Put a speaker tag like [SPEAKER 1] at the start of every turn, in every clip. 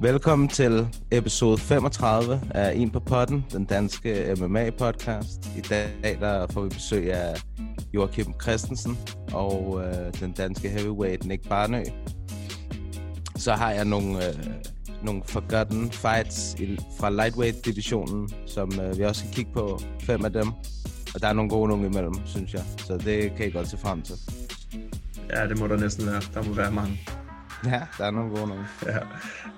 [SPEAKER 1] Velkommen til episode 35 af En på potten, den danske MMA-podcast. I dag der får vi besøg af Joachim Christensen og øh, den danske heavyweight Nick Barnø. Så har jeg nogle, øh, nogle forgotten fights i, fra lightweight-divisionen, som øh, vi også skal kigge på. Fem af dem. Og der er nogle gode nogle imellem, synes jeg. Så det kan I godt se frem til.
[SPEAKER 2] Ja, det må der næsten være. Der må være mange.
[SPEAKER 1] Ja, der er nogle gode nogle.
[SPEAKER 2] Ja.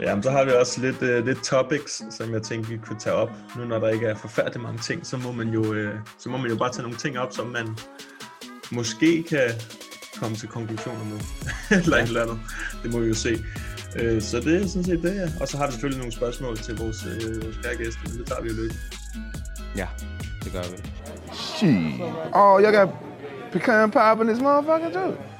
[SPEAKER 2] Jamen, så har vi også lidt, uh, lidt topics, som jeg tænkte, vi kunne tage op. Nu når der ikke er forfærdeligt mange ting, så må man jo, uh, så må man jo bare tage nogle ting op, som man måske kan komme til konklusioner med. eller et eller andet. Det må vi jo se. Uh, så det er sådan set det, ja. Og så har vi selvfølgelig nogle spørgsmål til vores, uh, vores kære gæster, men det tager vi jo løbet.
[SPEAKER 1] Ja, det gør vi.
[SPEAKER 3] Shit. Oh, y'all got pecan pie in this motherfucker too.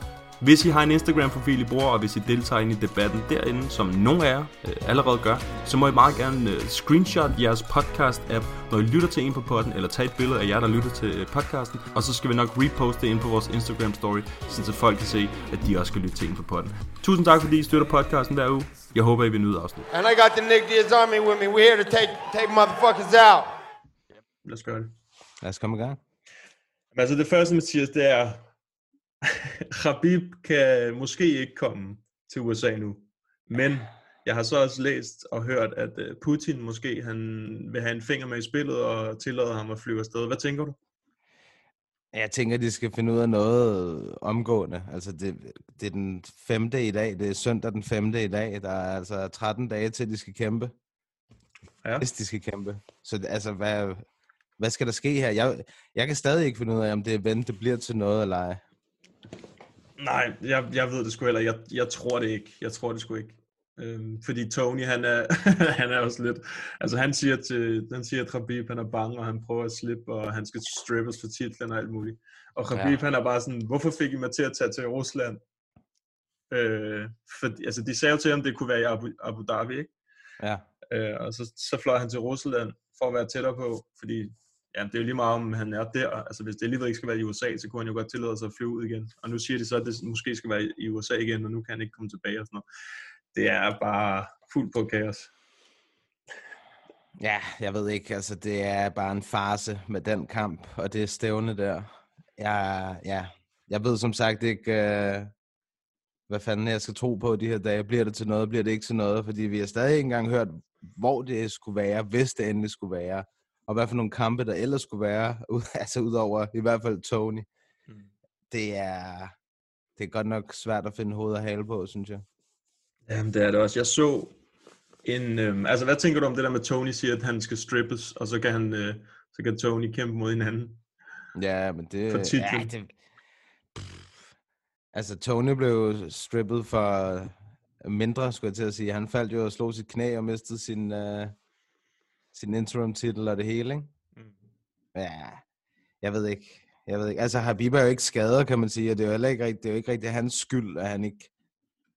[SPEAKER 4] Hvis I har en Instagram-profil, I bruger, og hvis I deltager ind i debatten derinde, som nogle af jer øh, allerede gør, så må I meget gerne øh, screenshot jeres podcast-app, når I lytter til en på podden, eller tage et billede af jer, der lytter til øh, podcasten, og så skal vi nok reposte det ind på vores Instagram-story, så folk kan se, at de også skal lytte til en på podden. Tusind tak, fordi I støtter podcasten hver uge. Jeg håber, I vil nyde afsnit.
[SPEAKER 3] And I got the Nick Diaz Army with me. We're here to take take motherfuckers out.
[SPEAKER 2] Lad os gøre det.
[SPEAKER 1] Lad os komme i gang.
[SPEAKER 2] Men altså det første, Mathias, det er, Khabib kan måske ikke komme til USA nu, men jeg har så også læst og hørt, at øh, Putin måske han vil have en finger med i spillet og tillade ham at flyve afsted. Hvad tænker du?
[SPEAKER 1] Jeg tænker, de skal finde ud af noget omgående. Altså, det, det er den femte i dag. Det er søndag den femte i dag. Der er altså 13 dage til, de skal kæmpe.
[SPEAKER 2] Ja.
[SPEAKER 1] Hvis de skal kæmpe. Så altså, hvad, hvad skal der ske her? Jeg, jeg kan stadig ikke finde ud af, om det event, det bliver til noget eller ej.
[SPEAKER 2] Nej, jeg, jeg ved det sgu heller. Jeg, jeg tror det ikke. Jeg tror det sgu ikke. Øhm, fordi Tony, han er, han er også lidt... Altså han siger til, han siger, at Khabib, han er bange, og han prøver at slippe, og han skal strippes for titlen og alt muligt. Og Khabib,
[SPEAKER 1] Ja.
[SPEAKER 2] ja. han er bare sådan, hvorfor fik I mig til at tage til Rusland? Øh, for, altså de sagde jo til ham, det kunne være i Abu, Abu Dhabi, ikke?
[SPEAKER 1] Ja.
[SPEAKER 2] Øh, og så, så fløj han til Rusland for at være tættere på, fordi ja, det er jo lige meget, om han er der. Altså hvis det alligevel ikke skal være i USA, så kunne han jo godt tillade sig at flyve ud igen. Og nu siger de så, at det måske skal være i USA igen, og nu kan han ikke komme tilbage og sådan noget. Det er bare fuld på kaos.
[SPEAKER 1] Ja, jeg ved ikke. Altså, det er bare en farse med den kamp, og det stævne der. Jeg, ja, jeg ved som sagt ikke, øh, hvad fanden jeg skal tro på de her dage. Bliver det til noget, bliver det ikke til noget? Fordi vi har stadig ikke engang hørt, hvor det skulle være, hvis det endelig skulle være. Og hvad for nogle kampe, der ellers skulle være, ud, altså udover i hvert fald Tony.
[SPEAKER 2] Mm.
[SPEAKER 1] Det er, det er godt nok svært at finde hoved og hale på, synes jeg.
[SPEAKER 2] Jamen det er det også. Jeg så en... Øhm, altså hvad tænker du om det der med, Tony siger, at han skal strippes, og så kan, han, øh, så kan Tony kæmpe mod hinanden?
[SPEAKER 1] Ja, men det...
[SPEAKER 2] For
[SPEAKER 1] ja,
[SPEAKER 2] titlen.
[SPEAKER 1] det altså, Tony blev strippet for mindre, skulle jeg til at sige. Han faldt jo og slog sit knæ og mistede sin, uh, sin interim-titel og det hele, ikke?
[SPEAKER 2] Mm.
[SPEAKER 1] Ja, jeg ved ikke. Jeg ved ikke. Altså, Habib er jo ikke skadet, kan man sige, og det er jo heller ikke, rigtig, det er jo ikke rigtig hans skyld, at han ikke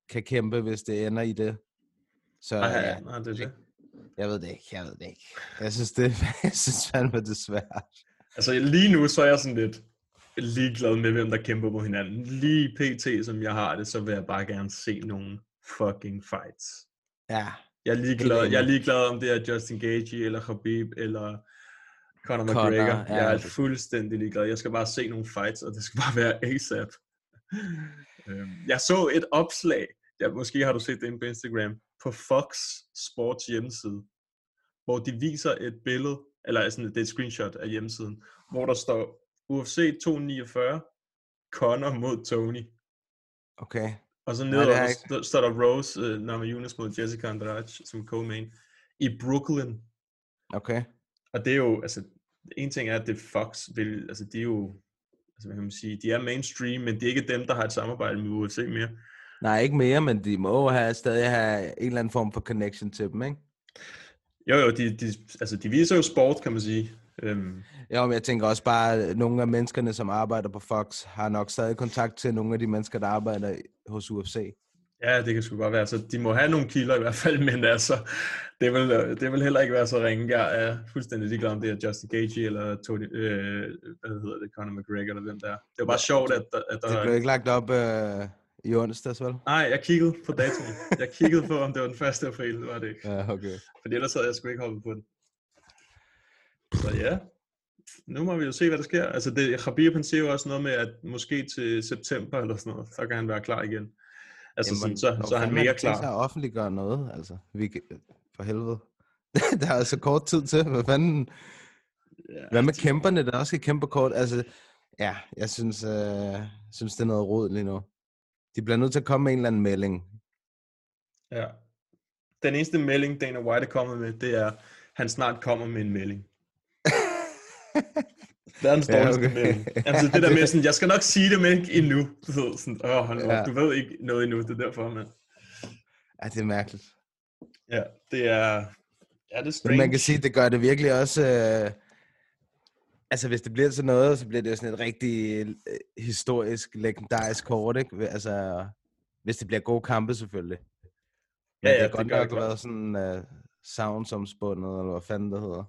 [SPEAKER 1] kan kæmpe, hvis det ender i det. Så
[SPEAKER 2] Nej,
[SPEAKER 1] ja,
[SPEAKER 2] nej, det er det.
[SPEAKER 1] jeg ved det ikke, jeg ved det ikke. Jeg synes, det, jeg synes fandme, det er svært.
[SPEAKER 2] Altså lige nu, så er jeg sådan lidt ligeglad med, hvem der kæmper mod hinanden. Lige pt, som jeg har det, så vil jeg bare gerne se nogle fucking fights.
[SPEAKER 1] Ja,
[SPEAKER 2] Jeg er ligeglad, jeg er ligeglad om det er Justin Gaethje, eller Khabib, eller Conor
[SPEAKER 1] Conor,
[SPEAKER 2] McGregor.
[SPEAKER 1] ja,
[SPEAKER 2] jeg er fuldstændig ligeglad. Jeg skal bare se nogle fights, og det skal bare være ASAP. Øhm, jeg så et opslag, ja, måske har du set det inde på Instagram, på Fox Sports hjemmeside, hvor de viser et billede eller sådan, det er et screenshot af hjemmesiden, hvor der står UFC 249, Conor mod Tony.
[SPEAKER 1] Okay.
[SPEAKER 2] Og så
[SPEAKER 1] Nej, det har jeg
[SPEAKER 2] står, der Rose, uh, Namajunas mod Jessica Andrade som co-main i Brooklyn.
[SPEAKER 1] Okay.
[SPEAKER 2] Og det er jo, altså, en ting er, at det Fox, vil, altså de er jo, altså hvad kan man sige, de er mainstream, men det er ikke dem, der har et samarbejde med UFC mere.
[SPEAKER 1] Nej, ikke mere, men de må have, stadig have en eller anden form for connection til dem, ikke?
[SPEAKER 2] Jo, jo, de, de, altså, de viser jo sport, kan man sige. Øhm,
[SPEAKER 1] Jo, men jeg tænker også bare, at nogle af menneskerne, som arbejder på Fox, har nok stadig kontakt til nogle af de mennesker, der arbejder hos UFC.
[SPEAKER 2] ja, det kan sgu godt være. Så de må have nogle kilder i hvert fald, men altså, det vil, det vil heller ikke være så ringe. Jeg er fuldstændig ligeglad om det er Justin Gaethje eller Tony, øh, hvad hedder det, Conor McGregor eller hvem der er. Det var bare sjovt, at, der- at
[SPEAKER 1] Det
[SPEAKER 2] der...
[SPEAKER 1] blev ikke lagt op øh, i onsdags, vel?
[SPEAKER 2] Nej, jeg kiggede på datoen. Jeg kiggede på, om det var den 1. april, det var det ikke.
[SPEAKER 1] Ja, okay.
[SPEAKER 2] For ellers havde jeg sgu ikke hoppet på den. Så ja, nu må vi jo se, hvad der sker. Altså, det, Khabib, han siger jo også noget med, at måske til september eller sådan noget, så kan han være klar igen. Altså, sådan, så, så er han mere klar.
[SPEAKER 1] at offentliggøre noget, altså. Vi, for helvede. der er altså kort tid til. Hvad fanden?
[SPEAKER 2] Ja,
[SPEAKER 1] Hvad med kæmperne, der også skal kæmpe kort? Altså, ja, jeg synes, øh, synes det er noget rod lige nu. De bliver nødt til at komme med en eller anden melding.
[SPEAKER 2] ja. Den eneste melding, Dana White er kommet med, det er, at han snart kommer med en melding. Verdens
[SPEAKER 1] Ja,
[SPEAKER 2] dårligste
[SPEAKER 1] okay.
[SPEAKER 2] melding. Altså det der med sådan, jeg skal nok sige det, men ikke endnu. Du ved, sådan, Åh, hold op,
[SPEAKER 1] Ja.
[SPEAKER 2] du ved ikke noget endnu, det er derfor, man.
[SPEAKER 1] Ja, det er mærkeligt.
[SPEAKER 2] Ja, det er, ja, det er
[SPEAKER 1] Men
[SPEAKER 2] strange.
[SPEAKER 1] man kan sige, det gør det virkelig også... Øh, altså, hvis det bliver til noget, så bliver det jo sådan et rigtig øh, historisk, legendarisk kort, ikke? Altså, hvis det bliver gode kampe, selvfølgelig. Men
[SPEAKER 2] Ja,
[SPEAKER 1] det
[SPEAKER 2] ja, det
[SPEAKER 1] godt
[SPEAKER 2] gør det
[SPEAKER 1] nok
[SPEAKER 2] klart.
[SPEAKER 1] været sådan uh, soundsomspundet, eller hvad fanden det hedder.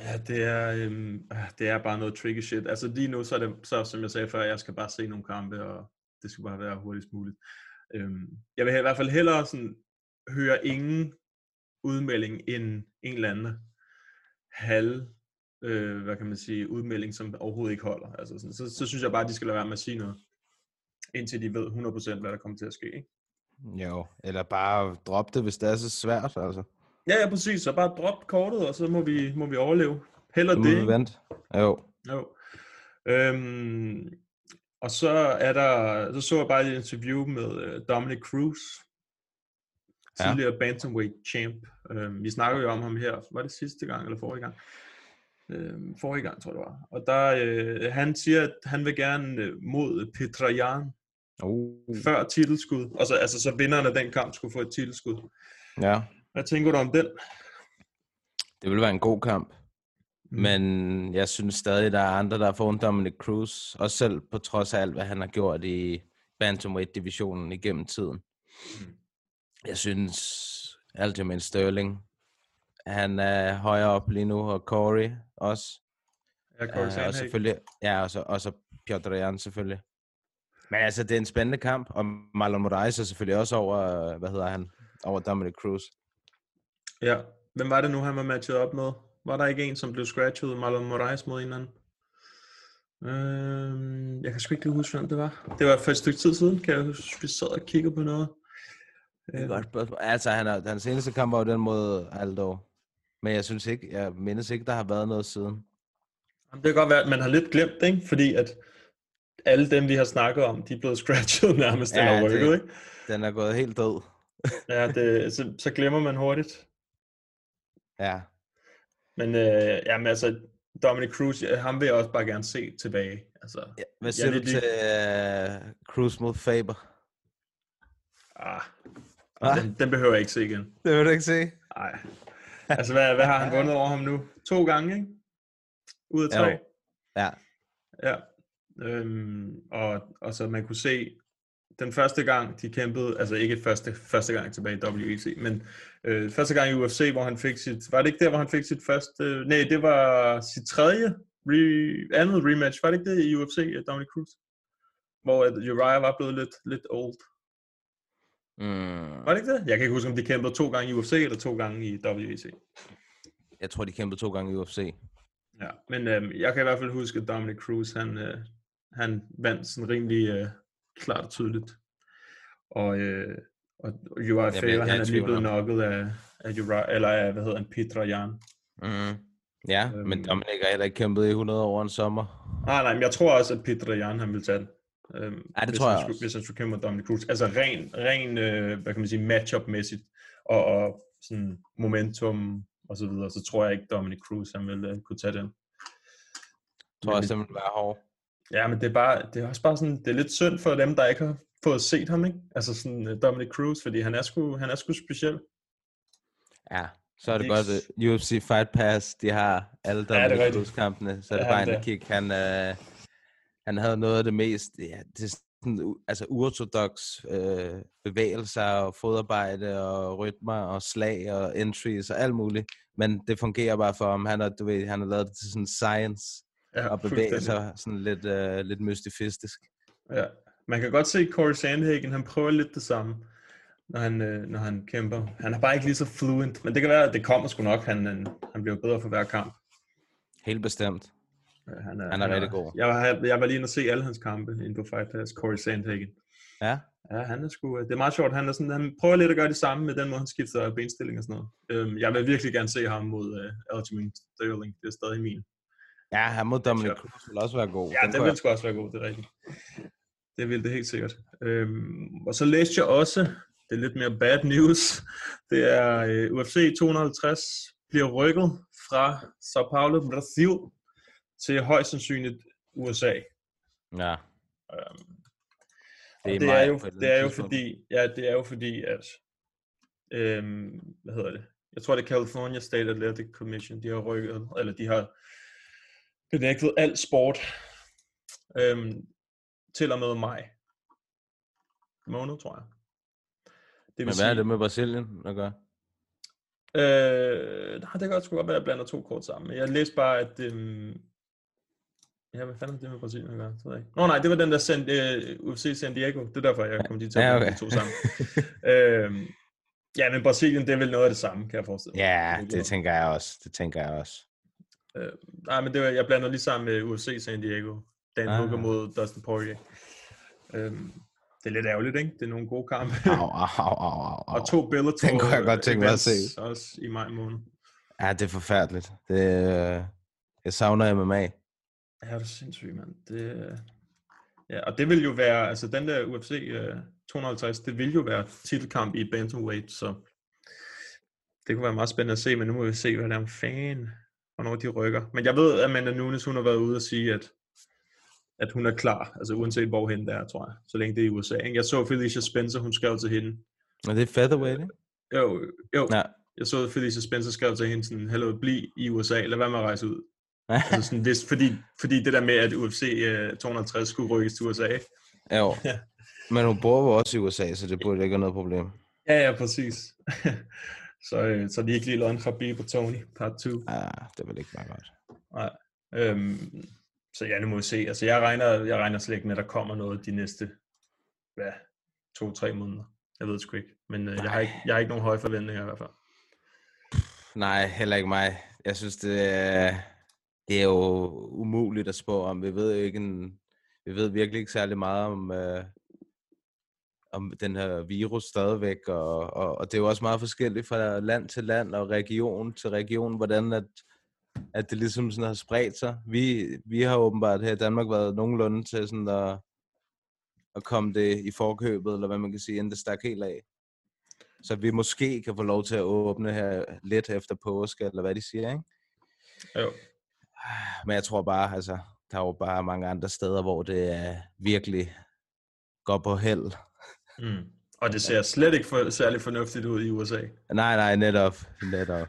[SPEAKER 2] Ja, det er, øhm, ah, det er bare noget tricky shit. Altså lige nu, så er det, så, som jeg sagde før, jeg skal bare se nogle kampe, og det skal bare være hurtigst muligt. Øhm, jeg vil i hvert fald hellere sådan, høre ingen udmelding end en eller anden halv, øh, hvad kan man sige, udmelding, som overhovedet ikke holder. Altså sådan, så, så synes jeg bare, at de skal lade være med at sige noget, indtil de ved 100% hvad der kommer til at ske. Ikke?
[SPEAKER 1] Jo, eller bare droppe det, hvis det er så svært, altså.
[SPEAKER 2] Ja, ja, præcis. Så bare drop kortet, og så må vi, må vi overleve. Heller det. ikke?
[SPEAKER 1] vente. Jo.
[SPEAKER 2] Jo. Øhm, og så er der, så så jeg bare et interview med uh, Dominic Cruz,
[SPEAKER 1] Ja.
[SPEAKER 2] tidligere bantamweight champ. Øhm, vi snakkede jo om ham her, var det sidste gang eller forrige gang? Øhm, forrige gang, tror jeg det var. Og der, øh, han siger, at han vil gerne øh, mod Petrajan
[SPEAKER 1] Uh.
[SPEAKER 2] før titelskud. Og så, altså, så vinderen af den kamp skulle få et titelskud.
[SPEAKER 1] Ja,
[SPEAKER 2] Hvad tænker du om den?
[SPEAKER 1] det vil være en god kamp.
[SPEAKER 2] Mm.
[SPEAKER 1] Men jeg synes stadig, der er andre, der har foran Dominic Cruz. Også selv på trods af alt, hvad han har gjort i Bantamweight-divisionen igennem tiden.
[SPEAKER 2] Mm.
[SPEAKER 1] Jeg synes, Aljamain Sterling, han er højere op lige nu, og Corey også.
[SPEAKER 2] Ja, Corey
[SPEAKER 1] Uh, og selvfølgelig, ja, og så, og så Piotr Jan selvfølgelig. Men altså, det er en spændende kamp, og Marlon Moraes er selvfølgelig også over, hvad hedder han, over Dominic Cruz.
[SPEAKER 2] Ja. Hvem var det nu, han var matchet op med? Var der ikke en, som blev scratchet, Marlon Moraes mod en eller anden? Øhm, jeg kan sgu ikke lige huske, hvem det var. Det var for et stykke tid siden, kan jeg huske, vi sad og kiggede på noget.
[SPEAKER 1] Det er godt spørgsmål. Altså, han er, hans eneste kamp var jo den mod Aldo. Men jeg synes ikke, jeg mindes ikke, der har været noget siden.
[SPEAKER 2] Jamen, Det kan godt være, at man har lidt glemt det, ikke? fordi at alle dem, vi har snakket om, de er blevet scratchet nærmest,
[SPEAKER 1] Ja,
[SPEAKER 2] eller rykket, ikke?
[SPEAKER 1] Den er gået helt død.
[SPEAKER 2] Ja, det, så, så glemmer man hurtigt.
[SPEAKER 1] Ja.
[SPEAKER 2] Men øh, jamen, altså, Dominic Cruz, ja, ham vil jeg også bare gerne se tilbage. Altså,
[SPEAKER 1] ja. Hvad siger du til uh, Cruz mod Faber?
[SPEAKER 2] ah,
[SPEAKER 1] Hva?
[SPEAKER 2] den, den behøver jeg ikke se igen.
[SPEAKER 1] Det vil du ikke se.
[SPEAKER 2] Nej. Altså, hvad, hvad har han vundet over ham nu? To gange, ikke? Ud af tre?
[SPEAKER 1] Jo. Ja.
[SPEAKER 2] Ja. Øhm, og, og så man kunne se, den første gang, de kæmpede, altså ikke første, første gang tilbage i WEC, men øh, første gang i UFC, hvor han fik sit, var det ikke der, hvor han fik sit første, øh, nej, det var sit tredje, re, andet rematch, var det ikke det i UFC, Dominic Cruz? Hvor at Uriah var blevet lidt, lidt old.
[SPEAKER 1] Mm.
[SPEAKER 2] Var det ikke det? Jeg kan ikke huske, om de kæmpede to gange i UFC, eller to gange i WEC.
[SPEAKER 1] Jeg tror, de kæmpede to gange i UFC.
[SPEAKER 2] Ja, men øh, jeg kan i hvert fald huske, at Dominic Cruz, han, øh, han vandt sådan rimelig øh, klart og tydeligt. Og, øh, og Uriah Faber,
[SPEAKER 1] er
[SPEAKER 2] han er lige blevet
[SPEAKER 1] om.
[SPEAKER 2] knocket af, af Uriah, eller af, hvad hedder han, Petra Jan.
[SPEAKER 1] Mm. Ja,
[SPEAKER 2] Øhm.
[SPEAKER 1] men Dominic har heller ikke kæmpet i 100 år en sommer.
[SPEAKER 2] Nej, nej, men jeg tror også, at Peter Jan han vil tage den. Øhm,
[SPEAKER 1] Ja, det
[SPEAKER 2] hvis
[SPEAKER 1] tror jeg
[SPEAKER 2] skulle,
[SPEAKER 1] også.
[SPEAKER 2] Hvis han skulle kæmpe mod Dominic Cruz. Altså ren, ren øh, hvad kan man sige, matchup-mæssigt og, og sådan momentum og så videre, så tror jeg ikke, Dominic Cruz han vil øh, kunne tage den.
[SPEAKER 1] Jeg tror også, det vil være hård.
[SPEAKER 2] Ja, men det er, bare, det er også bare sådan, det er lidt synd for dem, der ikke har fået set ham, ikke? Altså sådan øh, Dominic Cruz, fordi han er sgu, han er sgu speciel.
[SPEAKER 1] Ja, så er det,
[SPEAKER 2] Det
[SPEAKER 1] godt, at UFC Fight Pass, de har alle Dominic
[SPEAKER 2] rigtigt.
[SPEAKER 1] Cruz-kampene, så er det
[SPEAKER 2] Ja,
[SPEAKER 1] bare en
[SPEAKER 2] der.
[SPEAKER 1] kick. Han, øh, han havde noget af det mest, ja, det er sådan, altså uortodox øh, bevægelser og fodarbejde og rytmer og slag og entries og alt muligt. Men det fungerer bare for ham. Han har, du ved, han har lavet det til sådan science
[SPEAKER 2] Ja,
[SPEAKER 1] og bevæge
[SPEAKER 2] fuldstændig.
[SPEAKER 1] sig sådan lidt, øh, lidt mystifistisk.
[SPEAKER 2] Ja. Man kan godt se, at Corey Sandhagen, han prøver lidt det samme, når han, øh, når han kæmper. Han er bare ikke lige så fluent, men det kan være, at det kommer sgu nok. Han, øh, han bliver bedre for hver kamp.
[SPEAKER 1] Helt bestemt.
[SPEAKER 2] Øh, Han er,
[SPEAKER 1] Han er rigtig god.
[SPEAKER 2] Jeg var, jeg var lige inde og se alle hans kampe inde på Fight Pass, Corey Sandhagen.
[SPEAKER 1] Ja,
[SPEAKER 2] Ja, han er sgu, det er meget sjovt. Han, er sådan, han prøver lidt at gøre det samme med den måde, han skifter benstilling og sådan noget. Øhm, jeg vil virkelig gerne se ham mod uh, Aljamain Sterling. Det er stadig min.
[SPEAKER 1] Ja han mod Dominic. Cruz vil også være god.
[SPEAKER 2] Ja,
[SPEAKER 1] Den
[SPEAKER 2] det
[SPEAKER 1] tror
[SPEAKER 2] vil
[SPEAKER 1] jeg-
[SPEAKER 2] sgu også være god, det er rigtigt. Det vil det helt sikkert. Øhm, og så læste jeg også, det er lidt mere bad news, det er uh, UFC 250 bliver rykket fra Sao Paulo, Brasil, til højst sandsynligt USA.
[SPEAKER 1] Ja,
[SPEAKER 2] Øhm,
[SPEAKER 1] det er,
[SPEAKER 2] det er jo, det er jo fordi, ja, det er jo fordi, at, øhm, hvad hedder det? Jeg tror, det er California State Athletic Commission, de har rykket, eller de har benægtet al sport øhm, til og med maj måned, tror jeg. Det
[SPEAKER 1] Men hvad er det med Brasilien at gøre?
[SPEAKER 2] Øh, nej, det kan godt sgu godt være, at jeg blander to kort sammen. Men jeg læste bare, at... Øhm, ja, hvad fanden er det med Brasilien at gøre? Det ved jeg ikke. Nå nej, det var den der San, øh, UFC San Diego. Det er derfor, jeg kom til at
[SPEAKER 1] Ja, okay.
[SPEAKER 2] de to sammen. øhm, ja, men Brasilien, det er vel noget af det samme, kan jeg forestille mig.
[SPEAKER 1] Ja,
[SPEAKER 2] Det
[SPEAKER 1] det tænker jeg også. Det tænker jeg også.
[SPEAKER 2] Øh, nej, men det var, jeg blander lige sammen med UFC San Diego. Dan
[SPEAKER 1] Ah.
[SPEAKER 2] Hooker mod Dustin Poirier. Øhm, det er lidt ærgerligt, ikke? Det er nogle gode kampe.
[SPEAKER 1] Au, au, au, au, au.
[SPEAKER 2] Og to Bellator
[SPEAKER 1] Den kunne jeg godt tænke mig at se.
[SPEAKER 2] Også i maj måned.
[SPEAKER 1] Ja, det er forfærdeligt. Det, øh, jeg savner MMA.
[SPEAKER 2] Ja, det er sindssygt, mand. Det, øh, ja, og det vil jo være, altså den der UFC øh, 250, det vil jo være titelkamp i bantamweight, så det kunne være meget spændende at se, men nu må vi se, hvad der er om fan, hvornår de rykker. Men jeg ved, at Amanda Nunes, hun har været ude og sige, at, at hun er klar, altså uanset hvorhen det er, tror jeg, så længe det er i USA. Ikke? Jeg så Felicia Spencer, hun skrev til hende,
[SPEAKER 1] Og det er featherweight, ikke?
[SPEAKER 2] jo, jo,
[SPEAKER 1] Ja.
[SPEAKER 2] jeg så Felicia Spencer skrev til hende sådan, hello, bliv i USA, lad være med at rejse ud. Altså sådan, hvis, fordi, fordi det der med, at UFC øh, 250 skulle rykkes til USA.
[SPEAKER 1] jo.
[SPEAKER 2] Ja.
[SPEAKER 1] Men hun bor jo også i USA, så det burde ikke være noget problem.
[SPEAKER 2] Ja, ja, præcis. så, øh, så de ikke lige en Khabib og Tony, part 2.
[SPEAKER 1] Ja, det vil ikke være godt.
[SPEAKER 2] Nej. Øhm, så ja, nu må vi se. Altså, jeg regner, jeg regner slet ikke med, at der kommer noget de næste, hvad, to-tre måneder. Jeg ved det sgu ikke. Men øh, jeg, har ikke, jeg har ikke nogen høje forventninger i hvert fald.
[SPEAKER 1] Nej, heller ikke mig. Jeg synes, det er, det er jo umuligt at spå om. Vi ved jo ikke en, vi ved virkelig ikke særlig meget om, øh, om den her virus stadigvæk, og, og, og det er jo også meget forskelligt fra land til land og region til region, hvordan at, at det ligesom sådan har spredt sig. Vi, vi har åbenbart her i Danmark været nogenlunde til sådan at, at komme det i forkøbet, eller hvad man kan sige, inden det stak helt af. Så vi måske kan få lov til at åbne her lidt efter påske, eller hvad de siger, ikke?
[SPEAKER 2] Jo.
[SPEAKER 1] Men jeg tror bare, altså, der er jo bare mange andre steder, hvor det er virkelig går på held.
[SPEAKER 2] Mm. Og det ser slet ikke for, særlig fornuftigt ud i USA.
[SPEAKER 1] Nej, nej, netop. netop.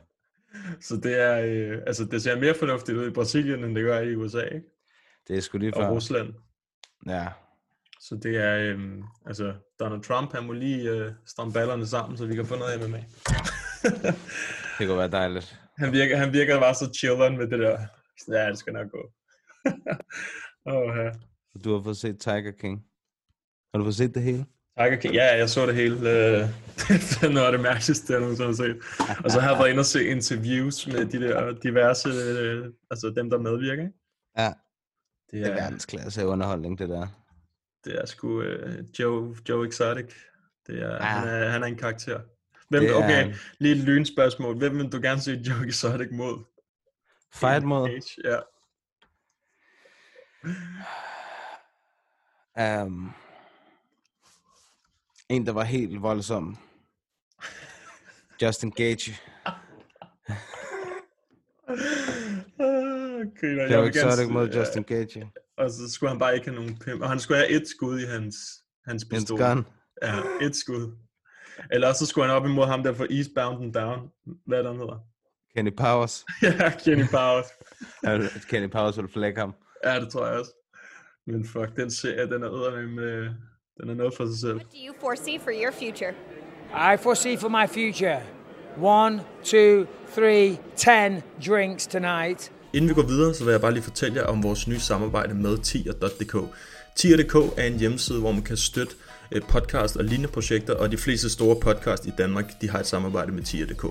[SPEAKER 2] Så det er, øh, altså det ser mere fornuftigt ud i Brasilien, end det gør i USA, ikke?
[SPEAKER 1] Det er sgu lige
[SPEAKER 2] Og
[SPEAKER 1] før.
[SPEAKER 2] Rusland.
[SPEAKER 1] Ja,
[SPEAKER 2] Så det er, øhm, altså Donald Trump, han må lige øh, stramme ballerne sammen, så vi kan få noget MMA.
[SPEAKER 1] det kunne være dejligt.
[SPEAKER 2] han, virker, han virker bare så chilleren med det der. Så ja, det skal nok gå. oh, ja.
[SPEAKER 1] Du har fået set Tiger King. Har du fået set det hele?
[SPEAKER 2] Tiger King. Ja, jeg så det hele. Øh, er noget af det mærkeligste, jeg nogensinde har set. Og så har jeg været inde og se interviews med de der diverse, øh, altså dem, der medvirker. ikke?
[SPEAKER 1] Ja.
[SPEAKER 2] Det
[SPEAKER 1] Det er
[SPEAKER 2] er,
[SPEAKER 1] verdensklasse underholdning, det der.
[SPEAKER 2] det er sgu øh, Joe, Joe Exotic. Det er,
[SPEAKER 1] Ja.
[SPEAKER 2] han, er, han er en karakter. Hvem,
[SPEAKER 1] Det er
[SPEAKER 2] okay, lige et lynspørgsmål. Hvem vil du gerne se Joe Exotic mod?
[SPEAKER 1] Fight mod
[SPEAKER 5] ja.
[SPEAKER 1] um, en, der var helt voldsom. Justin Gage.
[SPEAKER 5] Ah, griner. Jeg
[SPEAKER 1] var
[SPEAKER 5] vil
[SPEAKER 1] ikke
[SPEAKER 5] gerne
[SPEAKER 1] så det
[SPEAKER 5] s-
[SPEAKER 1] mod
[SPEAKER 5] ja,
[SPEAKER 1] Justin Gage.
[SPEAKER 5] Og så skulle han bare ikke have nogen pimp. Og han skulle have et skud i hans, hans pistol.
[SPEAKER 1] gun.
[SPEAKER 5] Ja, et skud. Eller så skulle han op imod ham der for Eastbound and Down. Hvad er der hedder?
[SPEAKER 1] Kenny Powers.
[SPEAKER 5] ja, Kenny Powers.
[SPEAKER 1] Ja, Kenny Powers ville flække ham.
[SPEAKER 5] Ja, det tror jeg også. Men fuck, den serie, den er med... Den er noget for sig selv.
[SPEAKER 6] What do you foresee for your future?
[SPEAKER 7] I foresee for my future one, two, three, ten drinks tonight.
[SPEAKER 2] Inden vi går videre, så vil jeg bare lige fortælle jer om vores nye samarbejde med tier.dk. Tier.dk er en hjemmeside, hvor man kan støtte eh, podcast og lignende projekter, og de fleste store podcast i Danmark, de har et samarbejde med tier.dk.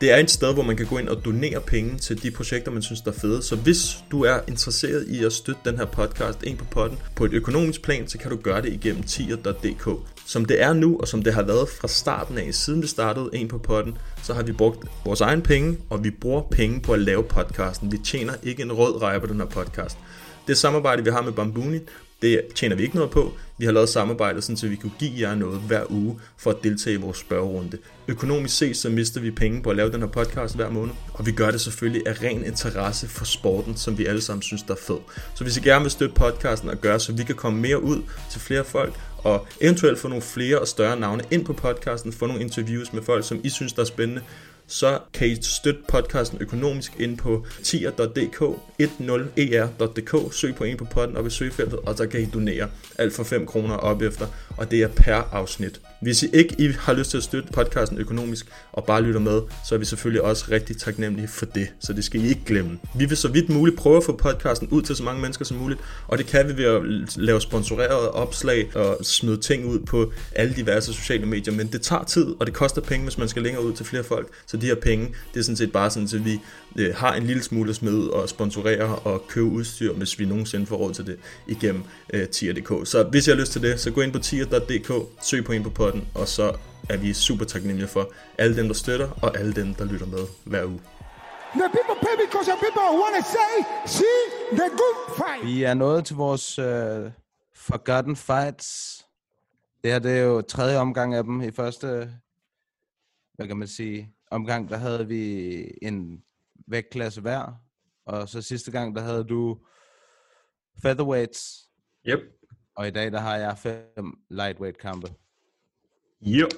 [SPEAKER 2] Det er et sted, hvor man kan gå ind og donere penge til de projekter, man synes der er fede. Så hvis du er interesseret i at støtte den her podcast, ind på potten, på et økonomisk plan, så kan du gøre det igennem tier.dk. Som det er nu, og som det har været fra starten af, siden vi startede en på potten, så har vi brugt vores egen penge, og vi bruger penge på at lave podcasten. Vi tjener ikke en rød reje på den her podcast. Det samarbejde, vi har med Bambuni, det tjener vi ikke noget på. Vi har lavet samarbejde, sådan, så vi kunne give jer noget hver uge for at deltage i vores spørgerunde. Økonomisk set, så mister vi penge på at lave den her podcast hver måned. Og vi gør det selvfølgelig af ren interesse for sporten, som vi alle sammen synes, der er fed. Så hvis I gerne vil støtte podcasten og gøre, så vi kan komme mere ud til flere folk, og eventuelt få nogle flere og større navne ind på podcasten, få nogle interviews med folk, som I synes, der er spændende, så kan I støtte podcasten økonomisk ind på tier.dk, 10er.dk, søg på en på podden op i søgefeltet, og så kan I donere alt for 5 kroner op efter, og det er per afsnit. Hvis I ikke I har lyst til at støtte podcasten økonomisk og bare lytter med, så er vi selvfølgelig også rigtig taknemmelige for det, så det skal I ikke glemme. Vi vil så vidt muligt prøve at få podcasten ud til så mange mennesker som muligt, og det kan vi ved at lave sponsorerede opslag og smide ting ud på alle diverse sociale medier, men det tager tid, og det koster penge, hvis man skal længere ud til flere folk, så de her penge, det er sådan set bare sådan, at vi øh, har en lille smule ud og sponsorere og købe udstyr, hvis vi nogensinde får råd til det igennem øh, tier.dk. Så hvis I har lyst til det, så gå ind på tier.dk, søg på en på potten, og så er vi super taknemmelige for alle dem, der støtter, og alle dem, der lytter med hver uge.
[SPEAKER 8] The people pay because the people want to say, see the good fight.
[SPEAKER 1] Vi er nået til vores uh, Forgotten Fights. Det her det er jo tredje omgang af dem. I første, hvad kan man sige, omgang, der havde vi en vægtklasse hver. Og så sidste gang, der havde du featherweights.
[SPEAKER 5] Yep.
[SPEAKER 1] Og i dag, der har jeg fem lightweight kampe.
[SPEAKER 5] Yep.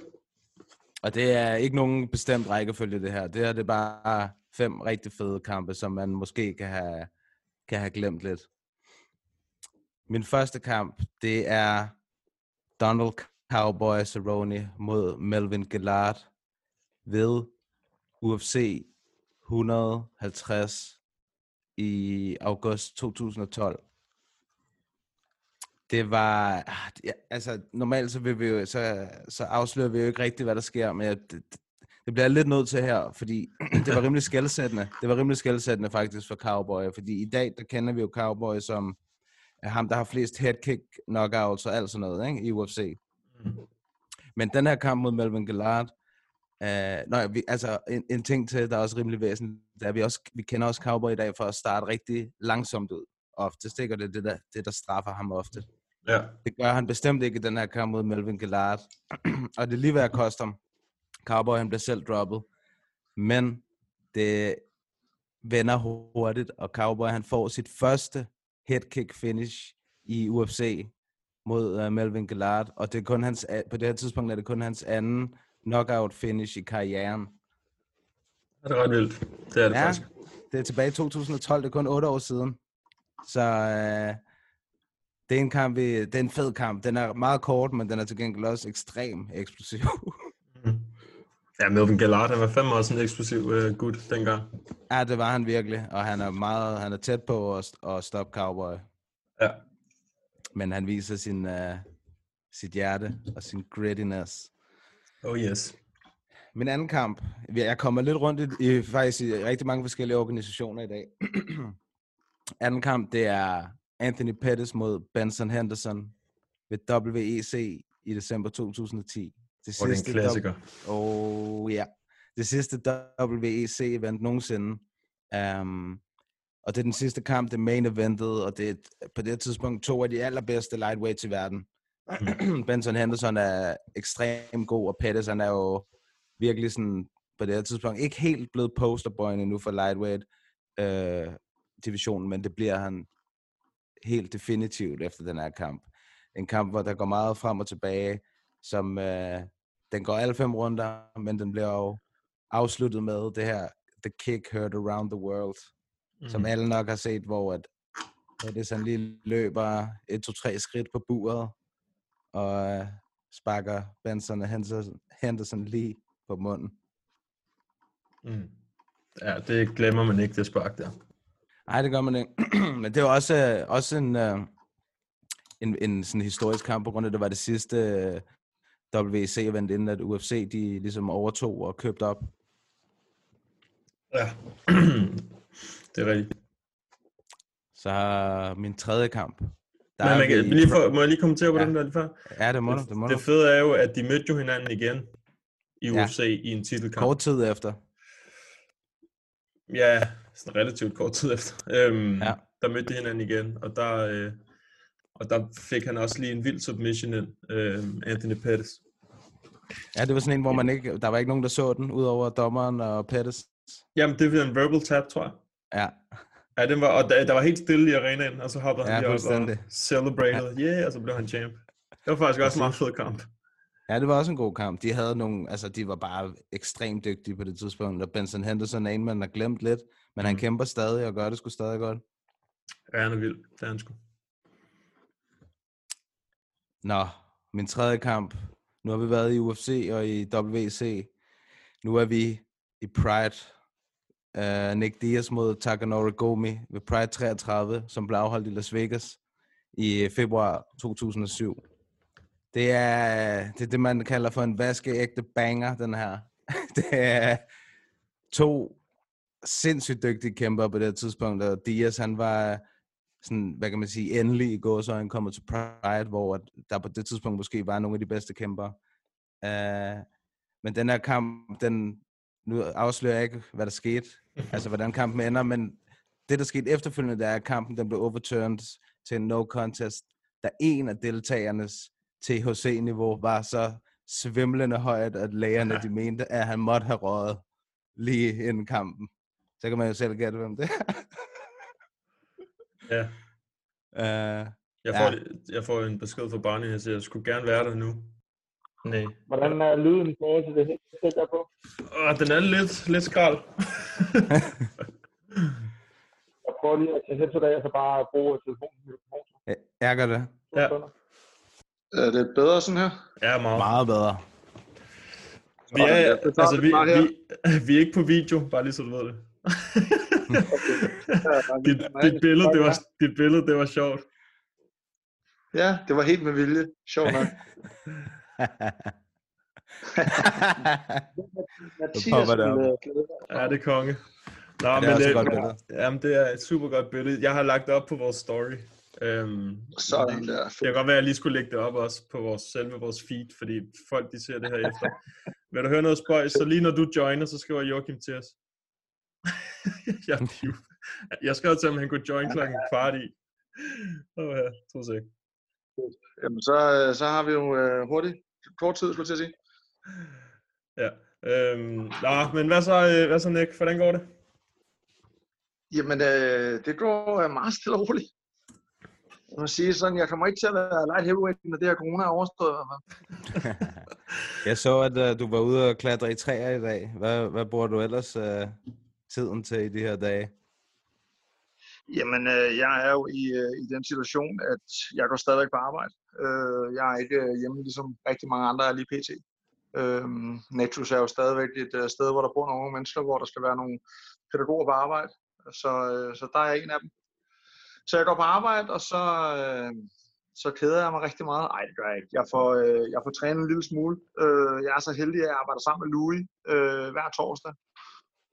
[SPEAKER 1] Og det er ikke nogen bestemt rækkefølge, det her. Det her det er bare fem rigtig fede kampe, som man måske kan have, kan have glemt lidt. Min første kamp, det er Donald Cowboy Cerrone mod Melvin Gillard ved UFC 150 i august 2012. Det var, ah, altså normalt så, vil vi jo, så, så afslører vi jo ikke rigtigt, hvad der sker, men det, det bliver jeg lidt nødt til her, fordi det var rimelig skældsættende. Det var rimelig skældsættende faktisk for Cowboy, fordi i dag, der kender vi jo Cowboy som er ham, der har flest headkick, knockouts og alt sådan noget ikke, i UFC. Men den her kamp mod Melvin Gillard, øh, nej, vi, altså en, en ting til, der er også rimelig væsentligt, det er, at vi, også, vi kender også Cowboy i dag for at starte rigtig langsomt ud. Oftest, ikke? Og det det, der, det, der straffer ham ofte.
[SPEAKER 5] Ja.
[SPEAKER 1] Det gør han bestemt ikke i den her kamp mod Melvin Gillard. og det er lige hvad jeg koster ham. Cowboy, han bliver selv droppet. Men det vender hurtigt, og Cowboy, han får sit første headkick finish i UFC mod uh, Melvin Gillard, og det er kun hans, på det her tidspunkt er det kun hans anden knockout finish i karrieren.
[SPEAKER 5] Det er ret vildt. Det er det
[SPEAKER 1] Ja,
[SPEAKER 5] faktisk.
[SPEAKER 1] det er tilbage i 2012, det er kun otte år siden. Så øh, det er en kamp, vi, det er en fed kamp. Den er meget kort, men den er til gengæld også ekstrem eksplosiv.
[SPEAKER 5] Ja, Melvin Gallard, han var fandme også en eksplosiv uh, gut dengang.
[SPEAKER 1] ja, det var han virkelig, og han er meget, han er tæt på at, at stoppe Cowboy.
[SPEAKER 5] Ja.
[SPEAKER 1] Men han viser sin, uh, sit hjerte og sin grittiness.
[SPEAKER 5] Oh yes.
[SPEAKER 1] Min anden kamp, jeg kommer lidt rundt i, i faktisk i rigtig mange forskellige organisationer i dag. anden kamp, det er Anthony Pettis mod Benson Henderson ved WEC i december 2010. Det
[SPEAKER 5] Og det er en klassiker.
[SPEAKER 1] Og ja, det sidste WEC-event nogensinde. Um, og det er den sidste kamp, det main eventet, og det er på det tidspunkt to af de allerbedste lightweights i verden. Benson Henderson er ekstremt god, og Pettis han er jo virkelig sådan på det her tidspunkt ikke helt blevet posterboy endnu for lightweight øh, divisionen, men det bliver han helt definitivt efter den her kamp. En kamp, hvor der går meget frem og tilbage, som øh, den går alle fem runder, men den bliver jo afsluttet med det her The Kick Heard Around the World, mm. som alle nok har set, hvor at, at det sådan lige løber et, to, tre skridt på buret, og øh, sparker Benson og Henderson, Henderson lige på munden.
[SPEAKER 2] Mm. Ja, det glemmer man ikke, det spark der.
[SPEAKER 1] Nej, det gør man ikke. Men det var også, også en, uh, en, en sådan historisk kamp, på grund af, at det var det sidste uh, WC-event, inden at UFC de ligesom overtog og købte op.
[SPEAKER 2] Ja, det er rigtigt.
[SPEAKER 1] Så har min tredje kamp. Der
[SPEAKER 2] Men man kan, lige for, må jeg lige kommentere på
[SPEAKER 1] Ja.
[SPEAKER 2] den der lige før?
[SPEAKER 1] Ja, det må du. Det må
[SPEAKER 2] Det fede er jo, at de mødte jo hinanden igen i
[SPEAKER 1] Ja.
[SPEAKER 2] UFC i en titelkamp.
[SPEAKER 1] Kort tid efter.
[SPEAKER 2] Ja, sådan relativt kort tid efter. Øhm,
[SPEAKER 1] Ja.
[SPEAKER 2] Der mødte de hinanden igen, og der, øh, og der fik han også lige en vild submission ind, øh, Anthony Pettis.
[SPEAKER 1] Ja, det var sådan en, hvor man ikke, der var ikke nogen, der så den, udover dommeren og Pettis.
[SPEAKER 2] Jamen, det var en verbal tap, tror jeg.
[SPEAKER 1] Ja,
[SPEAKER 2] Ja, den var, og der, der var helt stille i arenaen, og så hoppede
[SPEAKER 1] Ja,
[SPEAKER 2] han lige op og celebrated. Ja. Yeah, og så blev han champ. Det var faktisk også en meget fed kamp.
[SPEAKER 1] Ja, det var også en god kamp. De havde nogle, altså de var bare ekstremt dygtige på det tidspunkt, og Benson Henderson er en, man har glemt lidt, men han
[SPEAKER 2] Mm.
[SPEAKER 1] kæmper stadig og gør det sgu stadig godt.
[SPEAKER 2] Ja, han er vild. Det er han sgu.
[SPEAKER 1] Nå, min tredje kamp. Nu har vi været i UFC og i WC. Nu er vi i Pride. Uh, Nick Diaz mod Takanori Gomi ved Pride 33, som blev afholdt i Las Vegas i februar 2007. Det er det, er det man kalder for en vaskeægte banger, den her. det er to sindssygt dygtige kæmper på det her tidspunkt, og Diaz han var sådan, hvad kan man sige, endelig i han kommer til Pride, hvor der på det tidspunkt måske var nogle af de bedste kæmper. Uh, men den her kamp, den, nu afslører jeg ikke, hvad der skete, altså hvordan kampen ender, men det, der skete efterfølgende, det er, at kampen den blev overturned til en no contest, da en af deltagernes THC-niveau var så svimlende højt, at lægerne de mente, at han måtte have røget lige inden kampen. Så kan man jo selv gætte, hvem det er.
[SPEAKER 2] Ja.
[SPEAKER 1] Uh,
[SPEAKER 2] Jeg får, ja. jeg får en besked fra Barney, jeg siger, jeg skulle gerne være der nu. Nej.
[SPEAKER 9] Hvordan er lyden i forhold til det headset, der er på?
[SPEAKER 2] Åh, den er lidt, lidt skrald.
[SPEAKER 9] Jeg prøver lige at tage headset af, og så bare bruge telefonen mikrofon.
[SPEAKER 1] jeg gør det.
[SPEAKER 2] Ja.
[SPEAKER 10] Er det bedre sådan her?
[SPEAKER 2] Ja, meget.
[SPEAKER 1] Meget bedre.
[SPEAKER 2] Vi er, altså, vi, vi, vi er ikke på video, bare lige så du ved det. dit, dit, billede, det var, dit billede, det var sjovt.
[SPEAKER 10] Ja, det var helt med vilje. Sjovt nok. Mathias
[SPEAKER 1] det
[SPEAKER 10] ville glæde sig.
[SPEAKER 2] Ja, det er konge. Nå,
[SPEAKER 1] Ja, det er
[SPEAKER 2] men
[SPEAKER 1] også et
[SPEAKER 2] det,
[SPEAKER 1] godt billede.
[SPEAKER 2] Jamen, det er et super godt billede. Jeg har lagt det op på vores story. Øhm,
[SPEAKER 10] Sådan der.
[SPEAKER 2] det kan godt være, at jeg lige skulle lægge det op også på vores, selve vores feed, fordi folk de ser det her efter. Vil du høre noget spøjs, så lige når du joiner, så skriver Joachim til os. jeg, jeg skrev til ham, at han kunne join klokken kvart i. Åh ja, to sek.
[SPEAKER 10] Jamen, så, øh, så har vi jo øh, hurtigt, kort tid, skulle jeg til at sige.
[SPEAKER 2] Ja. Øhm, nå, men hvad så, øh, hvad så Nick? Hvordan går det?
[SPEAKER 10] Jamen, øh, det går øh, meget stille og roligt. Jeg må sige sådan, jeg kommer ikke til at være light heavyweight, når det her corona er overstået.
[SPEAKER 1] Jeg så, at uh, du var ude og klatre i træer i dag. Hvad, hvad bruger du ellers uh, tiden til i de her dage?
[SPEAKER 10] Jamen, øh, jeg er jo i, øh, i den situation, at jeg går stadigvæk på arbejde. Øh, jeg er ikke øh, hjemme, ligesom rigtig mange andre er lige pt. Øh, Netus er jo stadigvæk et øh, sted, hvor der bor nogle unge mennesker, hvor der skal være nogle pædagoger på arbejde. Så, øh, så der er jeg en af dem. Så jeg går på arbejde, og så, øh, så keder jeg mig rigtig meget. Nej, det gør jeg ikke. Jeg får, øh, jeg får trænet en lille smule. Øh, jeg er så heldig, at jeg arbejder sammen med Louis øh, hver torsdag.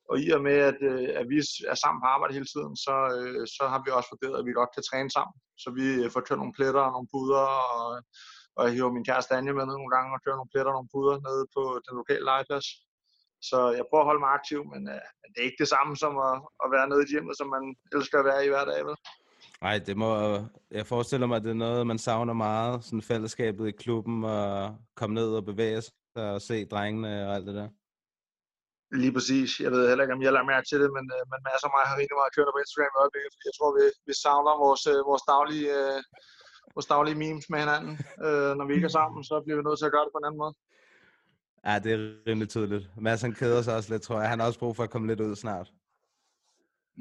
[SPEAKER 10] Og i og med, at, øh, at vi er sammen på arbejde hele tiden, så, øh, så har vi også vurderet, at vi godt kan træne sammen. Så vi øh, får kørt nogle pletter og nogle puder, og, og jeg hiver min kæreste Anja med nogle gange og kører nogle pletter og nogle puder nede på den lokale legeplads. Så jeg prøver at holde mig aktiv, men øh, det er ikke det samme som at, at være nede i hjemmet, som man elsker at være i hver dag. Vel?
[SPEAKER 1] Nej, det må, jeg forestiller mig, at det er noget, man savner meget, sådan fællesskabet i klubben, og komme ned og bevæge sig og se drengene og alt det der.
[SPEAKER 10] Lige præcis. Jeg ved heller ikke, om jeg lader mærke til det, men, øh, men masser af mig har rigtig meget kørt på Instagram i øjeblikket, fordi jeg tror, vi, vi savner vores, øh, vores, daglige, øh, vores daglige memes med hinanden. Øh, når vi ikke er sammen, så bliver vi nødt til at gøre det på en anden måde.
[SPEAKER 1] Ja, det er rimelig tydeligt. Mads han keder sig også lidt, tror jeg. Han har også brug for at komme lidt ud snart.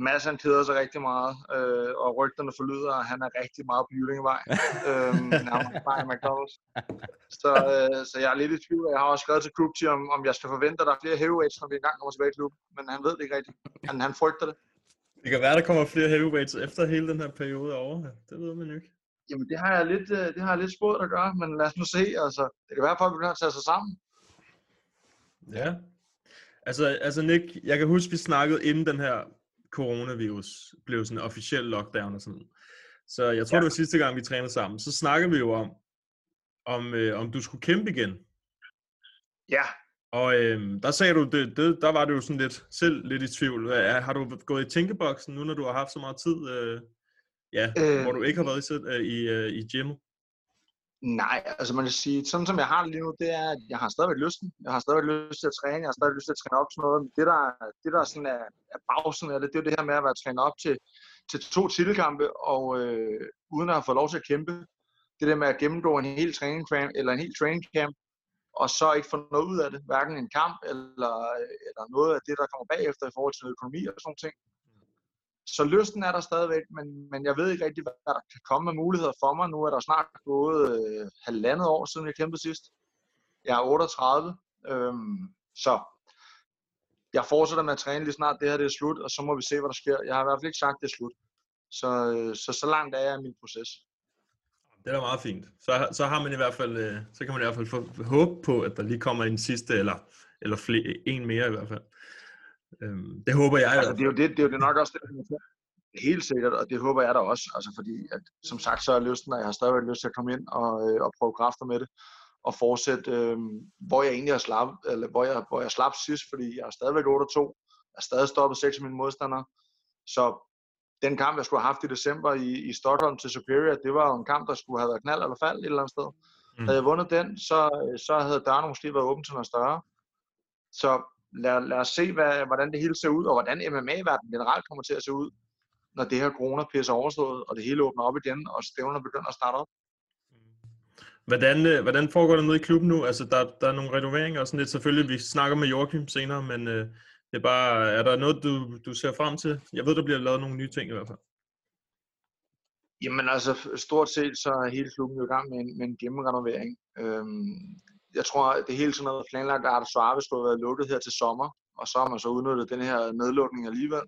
[SPEAKER 10] Mads han keder sig rigtig meget, øh, og rygterne forlyder, at han er rigtig meget på Jyllingevej. øh, nærmere bare i McDonald's. Så, øh, så jeg er lidt i tvivl. Jeg har også skrevet til Krupti, om, om jeg skal forvente, at der er flere heavyweights, når vi engang kommer tilbage i klubben. Men han ved det ikke rigtigt. Han, han frygter det.
[SPEAKER 2] Det kan være, der kommer flere heavyweights efter hele den her periode over. Det ved man jo ikke.
[SPEAKER 10] Jamen, det har jeg lidt, øh, det har jeg lidt spurgt at gøre, men lad os nu se. Altså, det kan være, at folk begynder at tage sig sammen.
[SPEAKER 2] Ja. Altså, altså Nick, jeg kan huske, vi snakkede inden den her coronavirus blev sådan en officiel lockdown og sådan Så jeg tror, ja. det var sidste gang, vi trænede sammen. Så snakker vi jo om, om, øh, om du skulle kæmpe igen.
[SPEAKER 10] Ja.
[SPEAKER 2] Og øh, der sagde du, det, det, der var du jo sådan lidt, selv lidt i tvivl. Har du gået i tænkeboksen nu, når du har haft så meget tid, øh, ja, øh, hvor du ikke har været i, øh, i, øh, i gymmet?
[SPEAKER 10] Nej, altså man kan sige, sådan som jeg har det lige nu, det er, at jeg har stadigvæk lysten. Jeg har stadigvæk lyst til at træne, jeg har stadigvæk lyst til at træne op til noget. Men det der, det der sådan er, er bagsiden af det, det er det her med at være trænet op til, til to titelkampe, og øh, uden at have fået lov til at kæmpe. Det der med at gennemgå en hel training camp, eller en hel training camp, og så ikke få noget ud af det, hverken en kamp eller, eller noget af det, der kommer bagefter i forhold til økonomi og sådan ting. Så lysten er der stadigvæk, men, men jeg ved ikke rigtig, hvad der kan komme af muligheder for mig. Nu er der snart gået øh, halvandet år, siden jeg kæmpede sidst. Jeg er 38, øhm, så jeg fortsætter med at træne lige snart det her det er slut, og så må vi se, hvad der sker. Jeg har i hvert fald ikke sagt, det er slut. Så, øh, så, så langt er jeg i min proces.
[SPEAKER 2] Det er da meget fint. Så, så har man i hvert fald, øh, så kan man i hvert fald få håb på, at der lige kommer en sidste, eller, eller flere, en mere i hvert fald. Øhm, det håber jeg.
[SPEAKER 10] Altså, det, er jo det, det er jo det nok også det, helt sikkert, og det håber jeg da også. Altså, fordi, at, som sagt, så er lysten, og jeg har stadigvæk lyst til at komme ind og, øh, og prøve kræfter med det og fortsætte, øh, hvor jeg egentlig har slap, eller hvor jeg, hvor jeg slap sidst, fordi jeg er stadigvæk 8-2. Jeg er stadig stoppet 6 af mine modstandere. Så den kamp, jeg skulle have haft i december i, i Stockholm til Superior, det var jo en kamp, der skulle have været knald eller fald et eller andet sted. Mm. Havde jeg vundet den, så, så havde dørene måske været åbent til noget større. Så lad, lad os se, hvad, hvordan det hele ser ud, og hvordan MMA-verdenen generelt kommer til at se ud, når det her corona-pisse er overstået, og det hele åbner op igen, og stævnerne begynder at starte op.
[SPEAKER 2] Hvordan, øh, hvordan foregår det nede i klubben nu? Altså, der, der er nogle renoveringer og sådan lidt. Selvfølgelig, vi snakker med Joachim senere, men øh, det er bare, er der noget, du, du ser frem til? Jeg ved, der bliver lavet nogle nye ting i hvert fald.
[SPEAKER 10] Jamen altså, stort set så er hele klubben jo i gang med en, med en gennemrenovering. Øhm, jeg tror, det hele sådan noget planlagt, at Arte Suave skulle have været lukket her til sommer, og så har man så udnyttet den her nedlukning alligevel.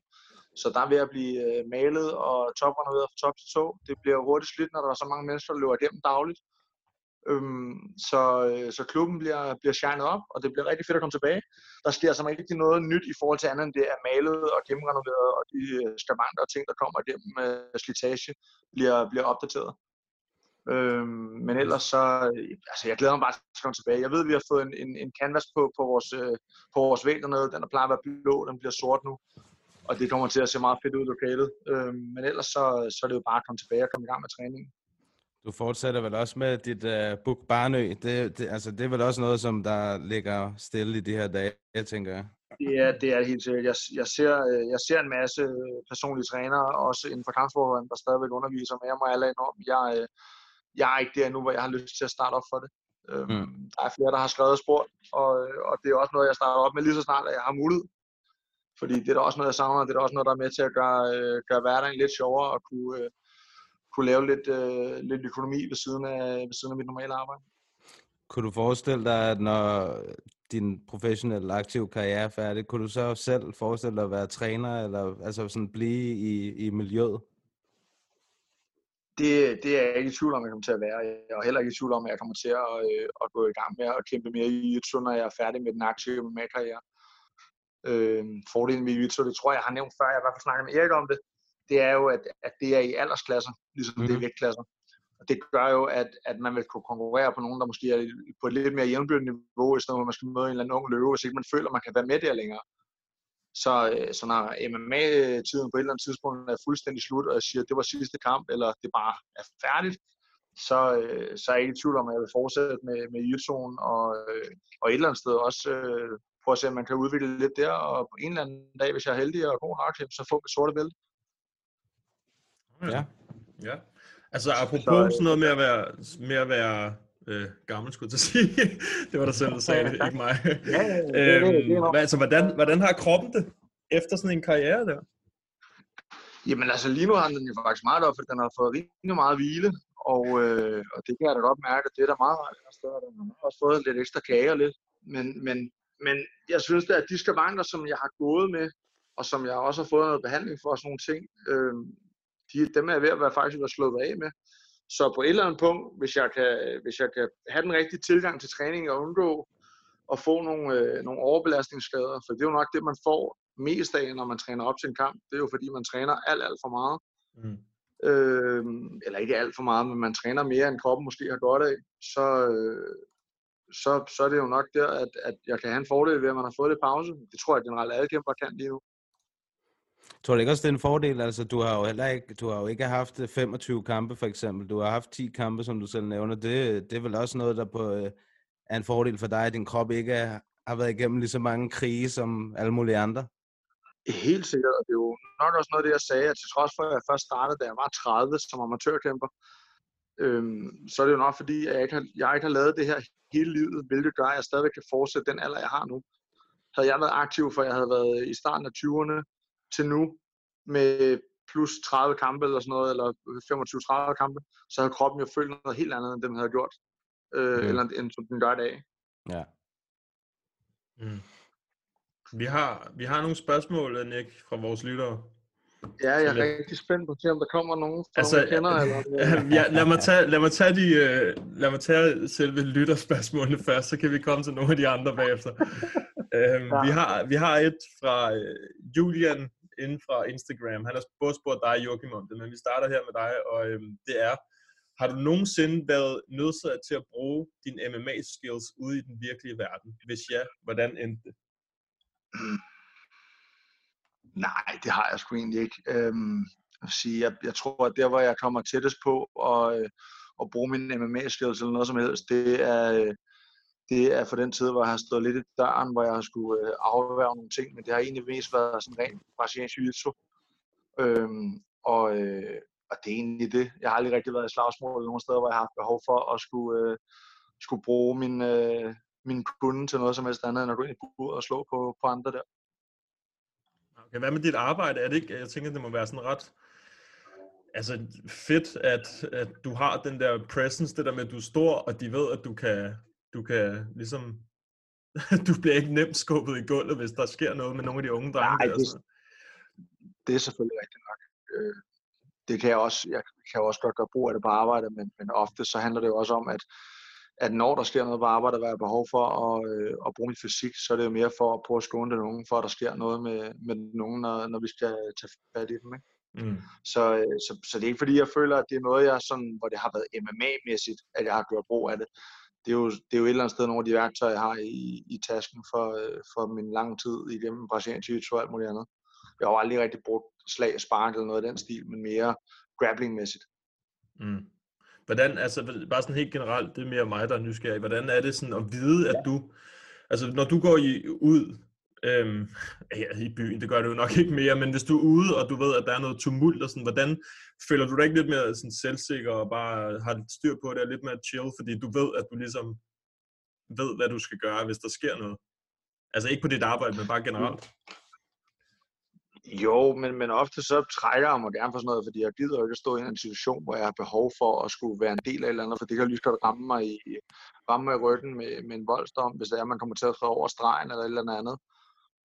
[SPEAKER 10] Så der er ved at blive øh, malet og toprenoveret fra top til to. Det bliver hurtigt slidt, når der er så mange mennesker, der løber igennem dagligt. Øhm, så, øh, så klubben bliver, bliver shined op, og det bliver rigtig fedt at komme tilbage. Der sker altså ikke noget nyt i forhold til andet end det er malet og gennemrenoveret, og de øh, skavanker og ting, der kommer igennem med slitage, bliver, bliver opdateret. Øhm, men ellers så, altså jeg glæder mig bare til at komme tilbage. Jeg ved, at vi har fået en, en, en canvas på, på, vores, øh, på vores væg dernede. Den er plejer at være blå, den bliver sort nu. Og det kommer til at se meget fedt ud i lokalet. Øhm, men ellers så, så er det jo bare at komme tilbage og komme i gang med træningen.
[SPEAKER 1] Du fortsætter vel også med dit uh, book Barnø. Det, det, altså, det er vel også noget, som der ligger stille i de her dage, jeg tænker jeg.
[SPEAKER 10] Det er, det er helt sikkert. Jeg, jeg, ser, øh, jeg ser en masse personlige trænere, også inden for kampsporten, der stadigvæk underviser, men jeg må alle enormt. Jeg, jeg er ikke der nu, hvor jeg har lyst til at starte op for det. Øhm, mm. Der er flere, der har skrevet og spurgt, og, og det er også noget, jeg starter op med lige så snart, at jeg har mulighed. Fordi det er da også noget, jeg savner, det er da også noget, der er med til at gøre, øh, gøre hverdagen lidt sjovere, og kunne, øh, kunne lave lidt, øh, lidt økonomi ved siden, af, ved siden af mit normale arbejde.
[SPEAKER 1] Kunne du forestille dig, at når din professionelle aktive karriere er færdig, kunne du så selv forestille dig at være træner, eller altså sådan blive i, i miljøet?
[SPEAKER 10] Det, det er jeg ikke i tvivl om, jeg kommer til at være. Jeg er heller ikke i tvivl om, at jeg kommer til at, øh, at gå i gang med at kæmpe mere i jiu når jeg er færdig med den aktive MMA-karriere. Øh, fordelen med jiu det tror jeg, jeg har nævnt før, jeg har i hvert fald snakket med Erik om det, det er jo, at, at det er i aldersklasser, ligesom mm-hmm. det er mhm. vægtklasser. Og det gør jo, at, at man vil kunne konkurrere på nogen, der måske er på et lidt mere jævnbyrdigt niveau, i stedet for at man skal møde en eller anden ung løve, hvis ikke man føler, at man kan være med der længere. Så, øh, så når MMA-tiden på et eller andet tidspunkt er fuldstændig slut, og jeg siger, at det var sidste kamp, eller det bare er færdigt, så, øh, så er jeg ikke i tvivl om, at jeg vil fortsætte med, med jiu og, øh, og et eller andet sted også øh, prøve at se, om man kan udvikle lidt der, og på en eller anden dag, hvis jeg er heldig og god nok, så få mit sorte bælte.
[SPEAKER 2] Ja. Ja. Altså apropos sådan noget med at være, med at være øh, gammel, skulle jeg at sige. det var der selv, der sagde det, ikke mig.
[SPEAKER 10] Ja, ja, det, det, det, det,
[SPEAKER 2] øhm, altså, hvordan, hvordan har kroppen det efter sådan en karriere der?
[SPEAKER 10] Jamen altså lige nu har den jo faktisk meget op, fordi den har fået rimelig meget hvile, og, øh, og det kan jeg da godt mærke, at det er der meget rart. Den har også fået lidt ekstra kage og lidt. Men, men, men jeg synes da, at de skavanker, som jeg har gået med, og som jeg også har fået noget behandling for, og sådan nogle ting, øh, de, dem er jeg ved at være faktisk være slået af med. Så på et eller andet punkt, hvis jeg kan, hvis jeg kan have den rigtige tilgang til træning og undgå at få nogle, øh, nogle overbelastningsskader, for det er jo nok det, man får mest af, når man træner op til en kamp. Det er jo fordi, man træner alt, alt for meget. Mm. Øh, eller ikke alt for meget, men man træner mere, end kroppen måske har godt af. Så, øh, så, så er det jo nok der, at, at jeg kan have en fordel ved, at man har fået lidt pause. Det tror jeg generelt alle kæmper kan lige nu.
[SPEAKER 1] Tror du ikke også, det er en fordel? Altså, du har jo heller ikke, du har jo ikke haft øh, 25 kampe, for eksempel. Du har haft 10 kampe, som du selv nævner. Det, det er vel også noget, der på, øh, er en fordel for dig, at din krop ikke er, har været igennem lige så mange krige som alle mulige andre?
[SPEAKER 10] Helt sikkert, og det er jo nok også noget af det, jeg sagde, at til trods for, at jeg først startede, da jeg var 30 som amatørkæmper, øhm, så er det jo nok fordi, at jeg ikke, har, jeg ikke har lavet det her hele livet, hvilket gør, at jeg stadigvæk kan fortsætte den alder, jeg har nu. Havde jeg været aktiv, for jeg havde været i starten af 20'erne til nu, med plus 30 kampe eller sådan noget, eller 25-30 kampe, så havde kroppen jo følt noget helt andet, end den havde gjort, øh, mm. eller end som den gør i dag.
[SPEAKER 1] Ja.
[SPEAKER 2] Mm. Vi har, vi har nogle spørgsmål, Nick, fra vores lyttere.
[SPEAKER 10] Ja, jeg er lidt... rigtig spændt på at se, om der kommer nogen, fra altså, nogen kender. Eller...
[SPEAKER 2] ja, lad, mig tage, lad, mig tage de, lad mig tage selve lytterspørgsmålene først, så kan vi komme til nogle af de andre bagefter. uh, ja. vi, har, vi har et fra Julian inden fra Instagram. Han har både spurgt dig, Joachim, om det, men vi starter her med dig, og øhm, det er, har du nogensinde været nødsaget til at bruge din MMA-skills ude i den virkelige verden? Hvis ja, hvordan endte det?
[SPEAKER 10] Nej, det har jeg sgu egentlig ikke. Øhm, at sige, jeg, jeg tror, at der, hvor jeg kommer tættest på at, og at bruge min MMA-skills eller noget som helst, det er, øh, det er for den tid, hvor jeg har stået lidt i døren, hvor jeg har skulle øh, afværge nogle ting, men det har egentlig mest været sådan rent brasiliansk jiu øhm, og, øh, og det er egentlig det. Jeg har aldrig rigtig været i slagsmål nogen steder, hvor jeg har haft behov for at skulle, øh, skulle bruge min, øh, min kunde til noget som helst andet, end at gå ind i buret og slå på, på andre der.
[SPEAKER 2] Okay, hvad med dit arbejde? Er det ikke, jeg tænker, det må være sådan ret altså fedt, at, at du har den der presence, det der med, at du er stor, og de ved, at du kan, du kan ligesom, du bliver ikke nemt skubbet i gulvet, hvis der sker noget med nogle af de unge drenge.
[SPEAKER 10] Nej,
[SPEAKER 2] der,
[SPEAKER 10] det, det er selvfølgelig rigtigt nok. Øh, det kan jeg også, jeg kan også godt gøre brug af det på arbejde, men, men ofte så handler det jo også om, at at når der sker noget på arbejde, og der er behov for at, øh, at bruge min fysik, så er det jo mere for at prøve at skåne den unge, for at der sker noget med, med den unge, når, når vi skal tage fat i dem. Ikke? Mm. Så, øh, så, så det er ikke fordi, jeg føler, at det er noget, jeg sådan, hvor det har været MMA-mæssigt, at jeg har gjort brug af det. Det er, jo, det er jo et eller andet sted nogle af de værktøjer, jeg har i, i tasken for, øh, for min lange tid igennem Brasilien jiu og alt muligt andet. Jeg har jo aldrig rigtig brugt slag, spark eller noget af den stil, men mere grappling-mæssigt.
[SPEAKER 2] Mm. Hvordan, altså bare sådan helt generelt, det er mere mig, der er nysgerrig, hvordan er det sådan at vide, at du, altså når du går i, ud øhm, ja, i byen, det gør det jo nok ikke mere, men hvis du er ude, og du ved, at der er noget tumult, og sådan, hvordan føler du dig ikke lidt mere sådan, selvsikker, og bare har styr på det, og lidt mere chill, fordi du ved, at du ligesom ved, hvad du skal gøre, hvis der sker noget? Altså ikke på dit arbejde, men bare generelt.
[SPEAKER 10] Jo, men, men ofte så trækker jeg mig gerne for sådan noget, fordi jeg gider jo ikke at stå i en situation, hvor jeg har behov for at skulle være en del af et eller andet, for det kan lige godt ramme mig i, ramme mig i ryggen med, med en voldsdom, hvis det er, at man kommer til at træde over stregen eller et eller andet.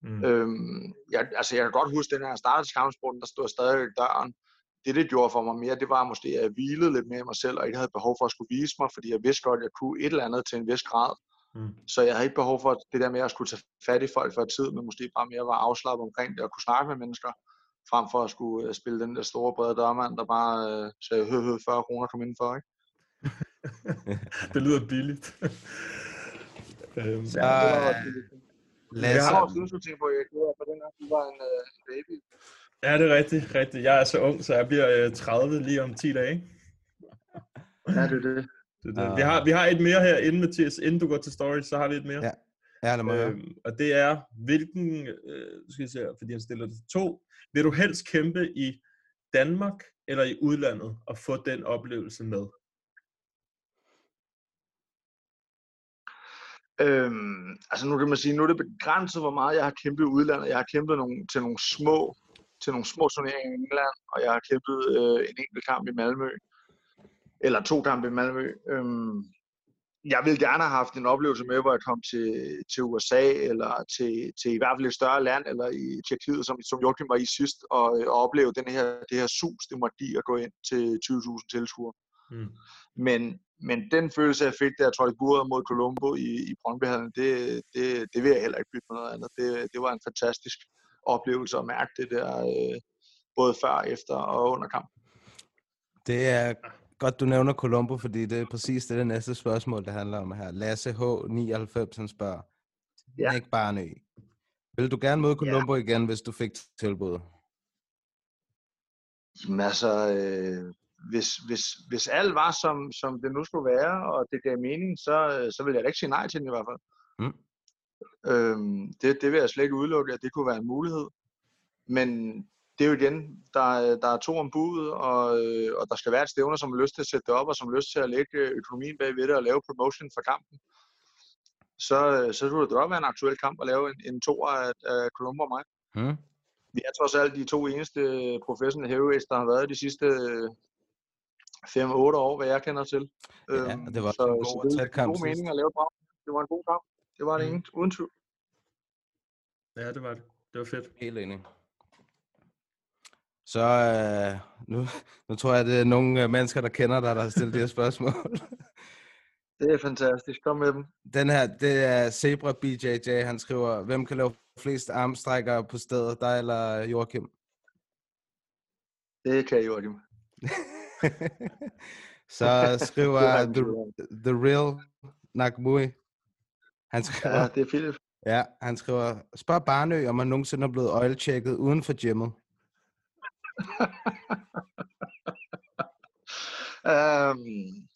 [SPEAKER 10] Mm. Øhm, jeg, altså jeg kan godt huske, den her startede kampsporten, der stod stadig i døren. Det, det gjorde for mig mere, det var måske, at jeg hvilede lidt mere i mig selv, og ikke havde behov for at skulle vise mig, fordi jeg vidste godt, at jeg kunne et eller andet til en vis grad. Mm. Så jeg havde ikke behov for det der med at skulle tage fat i folk for tid, men måske bare mere var afslappet omkring det og kunne snakke med mennesker, frem for at skulle uh, spille den der store brede dørmand, der bare uh, sagde hø, hø, 40 kroner kom indenfor. Ikke?
[SPEAKER 2] det lyder billigt. øhm,
[SPEAKER 1] Så, øh. Lasse,
[SPEAKER 10] Jeg har også synes, du tænker på, at jeg gjorde for den her, du var en, øh, en baby.
[SPEAKER 2] Ja, det er rigtigt, rigtigt. Jeg er så ung, så jeg bliver øh, 30 lige om 10 dage.
[SPEAKER 10] Ja, det er det.
[SPEAKER 2] det, er det. Vi, har, vi har et mere her inden, Mathias. Inden du går til story, så har vi et mere.
[SPEAKER 1] Ja, ja lad mig.
[SPEAKER 2] Øhm, og det er, hvilken, øh, skal jeg se fordi han stiller det til to. Vil du helst kæmpe i Danmark eller i udlandet og få den oplevelse med?
[SPEAKER 10] Øhm, altså nu kan man sige, nu er det begrænset, hvor meget jeg har kæmpet i udlandet. Jeg har kæmpet nogle, til nogle små til nogle små turneringer i England, og jeg har kæmpet øh, en enkelt kamp i Malmø. Eller to kampe i Malmø. Øhm, jeg ville gerne have haft en oplevelse med, hvor jeg kom til, til USA, eller til, til i hvert fald et større land, eller i Tjekkiet, som, som Joachim var i sidst, og, og opleve den her, det her sus, det måtte give at gå ind til 20.000 tilskuere.
[SPEAKER 2] Mm.
[SPEAKER 10] Men, men den følelse, jeg fik, da jeg trådte buret mod Colombo i, i Brøndbyhallen, det, det, det vil jeg heller ikke bytte med noget andet. Det, det var en fantastisk oplevelse at mærke det der, øh, både før, efter og under kamp.
[SPEAKER 1] Det er godt, du nævner Colombo, fordi det er præcis det, det næste spørgsmål, det handler om her. Lasse H99, han spørger. Ja. Ikke bare nø. Vil du gerne møde Colombo ja. igen, hvis du fik tilbud?
[SPEAKER 10] Jamen altså, øh, hvis, hvis, hvis alt var, som, som det nu skulle være, og det gav mening, så, så ville jeg da ikke sige nej til den i hvert fald.
[SPEAKER 1] Mm.
[SPEAKER 10] Øhm, det, det vil jeg slet ikke udelukke, at det kunne være en mulighed. Men det er jo igen, der, der er to om budet, og, øh, og der skal være et stævner, som har lyst til at sætte det op, og som har lyst til at lægge økonomien bagved det og lave promotion for kampen. Så, så skulle det godt være en aktuel kamp at lave en, en toer af, af Colombo og mig.
[SPEAKER 1] Mm.
[SPEAKER 10] Vi er trods alt de to eneste professionelle heavyweights, der har været de sidste 5-8 år, hvad jeg kender til.
[SPEAKER 1] Ja,
[SPEAKER 10] øhm,
[SPEAKER 1] det var
[SPEAKER 10] så,
[SPEAKER 1] en god
[SPEAKER 10] så det
[SPEAKER 1] kamp
[SPEAKER 10] god mening at lave bra. Det var en god kamp. Det var det mm. ingen, uden tvivl.
[SPEAKER 2] Ja, det var det. Det var fedt.
[SPEAKER 1] Helt enig. Så øh, nu, nu tror jeg, det er nogle øh, mennesker, der kender dig, der har stillet de her spørgsmål.
[SPEAKER 10] det er fantastisk. Kom med dem.
[SPEAKER 1] Den her, det er Zebra BJJ. Han skriver, hvem kan lave flest armstrækker på stedet, dig eller Joachim?
[SPEAKER 10] Det kan Joachim.
[SPEAKER 1] Så skriver the, the Real Nakmui. Han skriver,
[SPEAKER 10] ja, det er Philip.
[SPEAKER 1] Ja, han skriver, spørg Barnø, om han nogensinde er blevet oil-checket uden for gymmet.
[SPEAKER 10] um,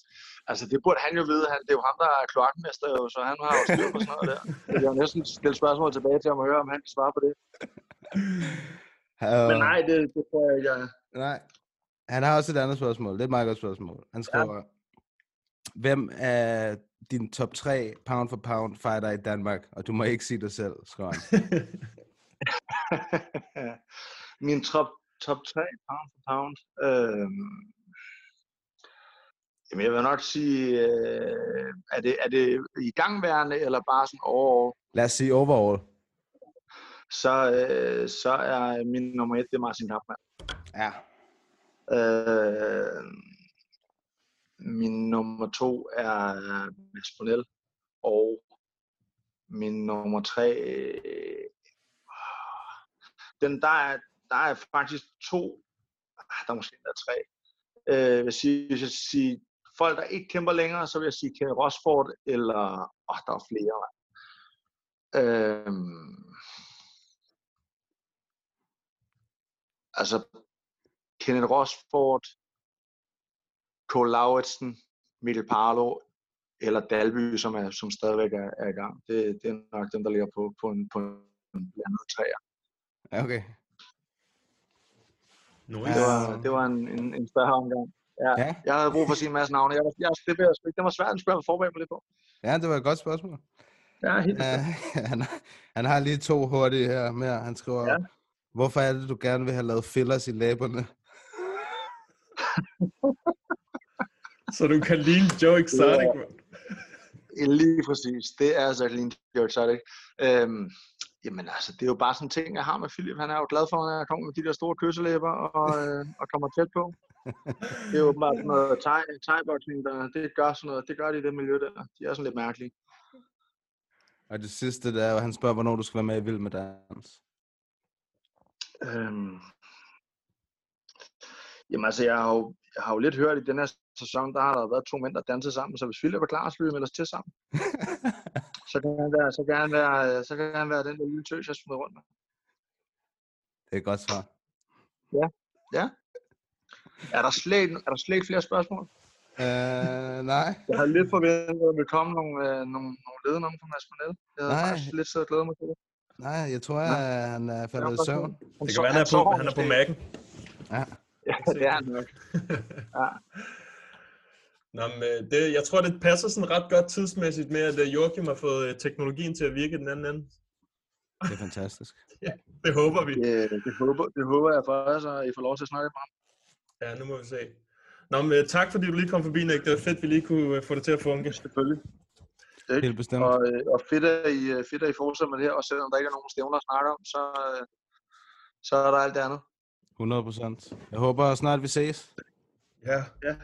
[SPEAKER 10] altså, det burde han jo vide. Han, det er jo ham, der er kloakmester, jo, så han har jo styr på sådan noget der. Jeg har næsten stillet spørgsmål tilbage til ham og høre, om han kan svare på det.
[SPEAKER 1] Uh,
[SPEAKER 10] Men nej, det, det tror jeg ikke, jeg
[SPEAKER 1] Nej. Han har også et andet spørgsmål. Det er et meget godt spørgsmål. Han skriver, ja. hvem er din top 3 pound for pound fighter i Danmark? Og du må ikke sige dig selv, skriver han.
[SPEAKER 10] Min top, top 3 pound for pound? Øhm, jamen jeg vil nok sige, øh, er, det, er det i gangværende, eller bare sådan overall?
[SPEAKER 1] Lad os sige overall.
[SPEAKER 10] Så, øh, så er min nummer et, det er Martin Kampmann.
[SPEAKER 1] Ja.
[SPEAKER 10] Øh, min nummer to er Mads Brunel, og min nummer tre, øh, den, der, er, der er faktisk to, ah, der er måske der er tre. Øh, hvis, jeg, hvis jeg siger folk, der ikke kæmper længere, så vil jeg sige Kenneth Rosford, eller, åh, der er flere. Øh, altså, Kenneth Rosford, Cole Lauritsen, Mikkel Parlo eller Dalby, som, er, som stadigvæk er, er i gang. Det, det er nok dem, der ligger på, på en, på en blandet træer.
[SPEAKER 1] Ja, okay.
[SPEAKER 2] Nice.
[SPEAKER 10] Det var, det var en, en, en større omgang. Ja,
[SPEAKER 1] Ja.
[SPEAKER 10] Jeg havde brug for at sige en masse navne. Jeg, var- jeg, det, jeg- det var svært, at have forberedt mig lidt på.
[SPEAKER 1] Ja, det var et godt spørgsmål.
[SPEAKER 10] Ja, helt
[SPEAKER 1] Uh, han, han har lige to hurtige her mere. Han skriver,
[SPEAKER 10] Ja.
[SPEAKER 1] hvorfor er det, du gerne vil have lavet fillers i læberne?
[SPEAKER 2] Så du kan lide Joe Exotic,
[SPEAKER 10] Ja.
[SPEAKER 2] mand.
[SPEAKER 10] Lige præcis. Det er altså lige Joe Exotic. Øhm, jamen altså, det er jo bare sådan en ting, jeg har med Philip. Han er jo glad for, når jeg kommer med de der store kysselæber og, øh, og kommer tæt på. Det er jo bare sådan noget thai, thai-boxing, der det gør sådan noget. Det gør de i det miljø der. De er sådan lidt mærkelige.
[SPEAKER 1] Og det sidste, der er, han spørger, hvornår du skal være med i Vild med Dans.
[SPEAKER 10] Øhm, jamen altså, jeg har, jo, jeg har jo lidt hørt i den her sæson, der har der været to mænd, der dansede sammen, så hvis Philip er klar, så vil vi melde os til sammen. så kan han være, så kan han være, øh, så kan han være den der lille tøs, jeg smider rundt med.
[SPEAKER 1] Det er et godt svar.
[SPEAKER 10] Ja, ja. Er der slet, er der slet ikke flere spørgsmål?
[SPEAKER 1] Uh, nej.
[SPEAKER 10] Jeg har lidt forventet, at der komme nogle, øh, nogle, nogle ledende om på Mads Monel. Jeg har
[SPEAKER 1] Nej.
[SPEAKER 10] faktisk lidt siddet og glædet mig til det.
[SPEAKER 1] Nej, jeg tror, at han er faldet i søvn.
[SPEAKER 2] Det kan være, han er på, han er på Mac'en.
[SPEAKER 1] Ja.
[SPEAKER 10] Ja, det er han nok. Ja.
[SPEAKER 2] Nå, men, øh, det, jeg tror, det passer sådan ret godt tidsmæssigt med, at øh, Joachim har fået øh, teknologien til at virke den anden ende.
[SPEAKER 1] Det er fantastisk.
[SPEAKER 2] Ja, det håber vi.
[SPEAKER 10] Det, det, håber, det håber jeg for så I får lov til at snakke med ham.
[SPEAKER 2] Ja, nu må vi se. Nå, men tak fordi du lige kom forbi, Nick. Det var fedt, vi lige kunne få det til at funke.
[SPEAKER 10] Selvfølgelig. Ikke?
[SPEAKER 1] Helt bestemt.
[SPEAKER 10] Og, og fedt, at I, fedt, at I fortsætter med det her, og selvom der ikke er nogen stævner at snakke om, så, så er der alt det andet.
[SPEAKER 1] 100 procent. Jeg håber snart, vi ses.
[SPEAKER 2] Ja.
[SPEAKER 10] ja.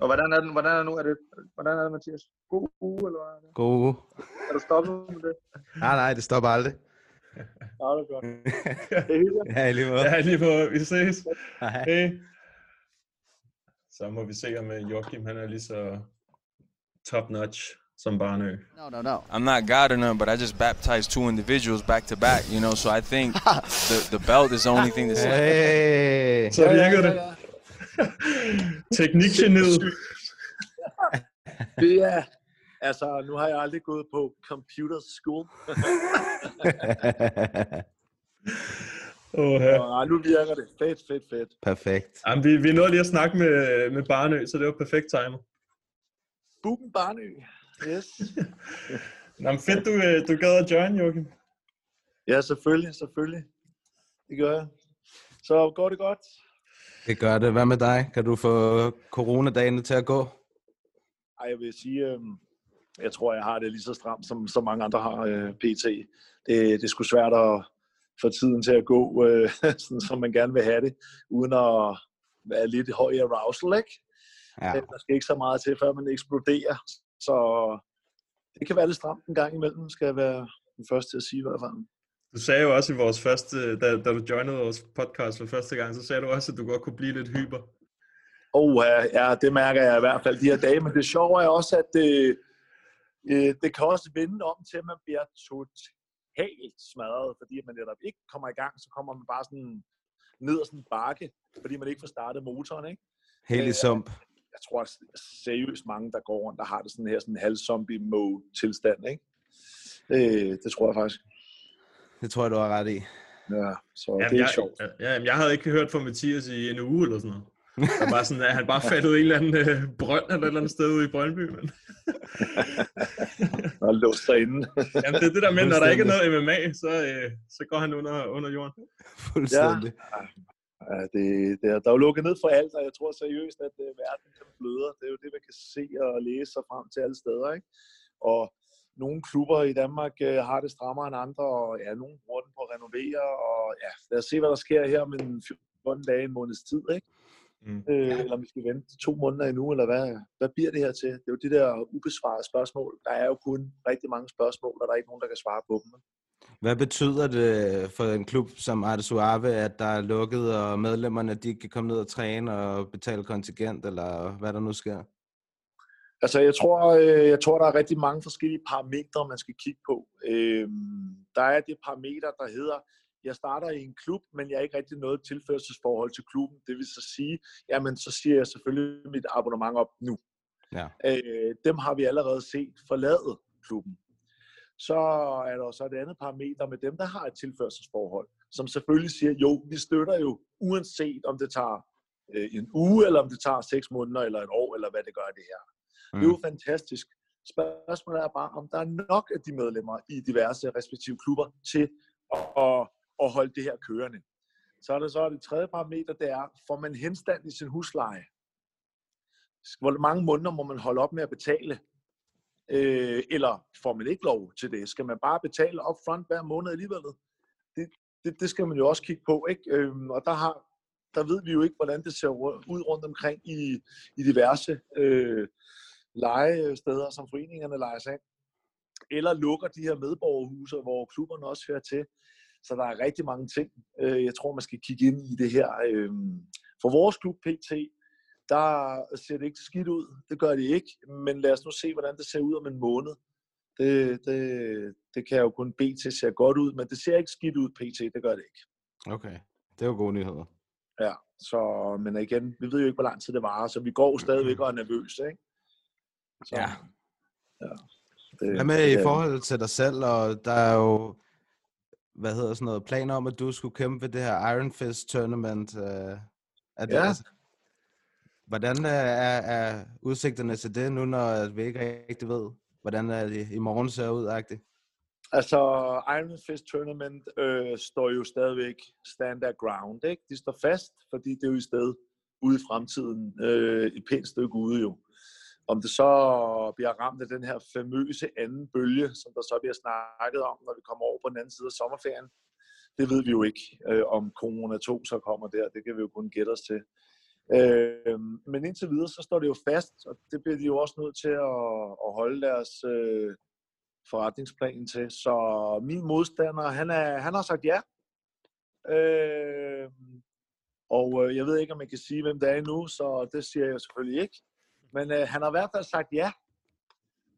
[SPEAKER 10] Og hvordan er, den, hvordan er nu? Er det, hvordan er det, Mathias? God uge, eller hvad? er det?
[SPEAKER 1] God uge.
[SPEAKER 10] Er du stoppet med det?
[SPEAKER 1] Nej, nej, det stopper aldrig.
[SPEAKER 10] Ja, det er godt. Det er hyggeligt.
[SPEAKER 1] Ja, lige måde.
[SPEAKER 2] Ja, lige på. Vi ses.
[SPEAKER 1] Hej.
[SPEAKER 2] Hej. Så må vi se, om øh, Joachim han er lige så top-notch som Barnø.
[SPEAKER 11] No, no, no. I'm not God or none, but I just baptized two individuals back to back, you know, so I think the, the belt is the only thing that's.
[SPEAKER 1] Hey.
[SPEAKER 2] Så virker det. Teknikgeniet.
[SPEAKER 12] Det er, altså, nu har jeg aldrig gået på computer school.
[SPEAKER 2] Åh, ja.
[SPEAKER 12] Og nu virker det. Fedt, fedt, fedt.
[SPEAKER 1] Perfekt.
[SPEAKER 2] Jamen, vi, vi nåede lige at snakke med, med Barnø, så det var perfekt timet.
[SPEAKER 12] Buben Barnø. Yes.
[SPEAKER 2] Nå, men fedt, du, øh, du gad at join, Joachim.
[SPEAKER 12] Ja, selvfølgelig, selvfølgelig. Det gør jeg. Så går det godt?
[SPEAKER 1] Det gør det. Hvad med dig? Kan du få coronadagene til at gå?
[SPEAKER 12] Ej, jeg vil sige, øh, jeg tror, jeg har det lige så stramt, som, som mange andre har øh, pt. Det, det er sgu svært at få tiden til at gå, øh, sådan, som man gerne vil have det, uden at være lidt høj i arousal, ikke?
[SPEAKER 1] Ja.
[SPEAKER 12] Der skal ikke så meget til, før man eksploderer. Så det kan være lidt stramt en gang imellem, skal jeg være den første til at sige i hvert fald.
[SPEAKER 2] Du sagde jo også i vores første, da, da du joinede vores podcast for første gang, så sagde du også, at du godt kunne blive lidt hyper.
[SPEAKER 12] Oh, ja, ja, det mærker jeg i hvert fald de her dage, men det sjove er også, at det, øh, det kan også vende om til, at man bliver totalt smadret, fordi man netop ikke kommer i gang, så kommer man bare sådan ned ad sådan en bakke, fordi man ikke får startet motoren, ikke?
[SPEAKER 1] Helt i
[SPEAKER 12] Øh,
[SPEAKER 1] sump.
[SPEAKER 12] Jeg tror seriøst mange, der går rundt, der har det sådan her sådan halv zombie mode tilstand, ikke? Øh, det tror jeg faktisk.
[SPEAKER 1] Det tror jeg, du har ret i.
[SPEAKER 12] Ja, så
[SPEAKER 2] Jamen,
[SPEAKER 12] det er
[SPEAKER 2] jeg,
[SPEAKER 12] sjovt.
[SPEAKER 2] Ja, jamen, jeg havde ikke hørt fra Mathias i en uge eller sådan noget. Der var sådan, at han bare faldet i en eller anden øh, brønd eller et eller andet sted ude i Brøndby. Men...
[SPEAKER 12] Og låst derinde.
[SPEAKER 2] Jamen, det er det der med, når der ikke er noget MMA, så, øh, så går han under, under jorden.
[SPEAKER 1] Fuldstændig.
[SPEAKER 12] Ja, det, det er, der er jo lukket ned for alt, og jeg tror seriøst, at uh, verden kan bløder. Det er jo det, man kan se og læse sig frem til alle steder. Ikke? Og nogle klubber i Danmark uh, har det strammere end andre, og ja, nogle bruger den på at renovere. Og ja, lad os se, hvad der sker her om en 14 dage, en måneds tid. Ikke?
[SPEAKER 2] Mm.
[SPEAKER 12] Øh, eller om vi skal vente to måneder endnu, eller hvad, hvad bliver det her til? Det er jo de der ubesvarede spørgsmål. Der er jo kun rigtig mange spørgsmål, og der er ikke nogen, der kan svare på dem.
[SPEAKER 1] Hvad betyder det for en klub som Arte Suave, at der er lukket, og medlemmerne de ikke kan komme ned og træne og betale kontingent, eller hvad der nu sker?
[SPEAKER 12] Altså, jeg tror, øh, jeg tror, der er rigtig mange forskellige parametre, man skal kigge på. Øhm, der er det parameter, der hedder, jeg starter i en klub, men jeg er ikke rigtig noget tilførselsforhold til klubben. Det vil så sige, jamen, så siger jeg selvfølgelig mit abonnement op nu.
[SPEAKER 1] Ja.
[SPEAKER 12] Øh, dem har vi allerede set forlade klubben. Så er der så et andet parameter med dem, der har et tilførselsforhold, som selvfølgelig siger, jo, vi støtter jo, uanset om det tager øh, en uge, eller om det tager seks måneder, eller et år, eller hvad det gør det her. Mm. Det er jo fantastisk. Spørgsmålet er bare, om der er nok af de medlemmer i diverse respektive klubber til at, at, at holde det her kørende. Så er der så det tredje parameter, det er, får man henstand i sin husleje? Hvor mange måneder må man holde op med at betale? Øh, eller får man ikke lov til det? Skal man bare betale upfront hver måned alligevel? Det, det, det skal man jo også kigge på, ikke? Øhm, og der, har, der ved vi jo ikke, hvordan det ser ud rundt omkring i, i diverse øh, legesteder, som foreningerne leger sig af. Eller lukker de her medborgerhuse, hvor klubberne også hører til. Så der er rigtig mange ting, øh, jeg tror, man skal kigge ind i det her. Øh, for vores klub PT, der ser det ikke skidt ud. Det gør det ikke. Men lad os nu se, hvordan det ser ud om en måned. Det, det, det kan jeg jo kun bede til ser godt ud, men det ser ikke skidt ud, pt. Det gør det ikke.
[SPEAKER 1] Okay, det er jo gode nyheder.
[SPEAKER 12] Ja, så, men igen, vi ved jo ikke, hvor lang tid det varer, så vi går stadigvæk og er nervøse, ikke? Så,
[SPEAKER 1] Ja.
[SPEAKER 12] ja.
[SPEAKER 1] Det, Hvad med i forhold til dig selv, og der er jo, hvad hedder sådan noget, planer om, at du skulle kæmpe ved det her Iron Fist tournament. Øh, er det,
[SPEAKER 12] Ja.
[SPEAKER 1] altså, hvordan øh, er, er, udsigterne til det nu, når vi ikke rigtig ved, hvordan er det i morgen ser ud, agtigt?
[SPEAKER 12] Altså, Iron Fist Tournament øh, står jo stadigvæk stand their ground, ikke? De står fast, fordi det er jo i sted ude i fremtiden, øh, et pænt stykke ude jo. Om det så bliver ramt af den her famøse anden bølge, som der så bliver snakket om, når vi kommer over på den anden side af sommerferien, det ved vi jo ikke, øh, om Corona 2 så kommer der. Det kan vi jo kun gætte os til. Øh, men indtil videre, så står det jo fast, og det bliver de jo også nødt til at, at holde deres øh, forretningsplan til. Så min modstander, han, er, han har sagt ja. Øh, og øh, jeg ved ikke, om man kan sige, hvem det er endnu, så det siger jeg selvfølgelig ikke. Men øh, han har i hvert fald sagt ja.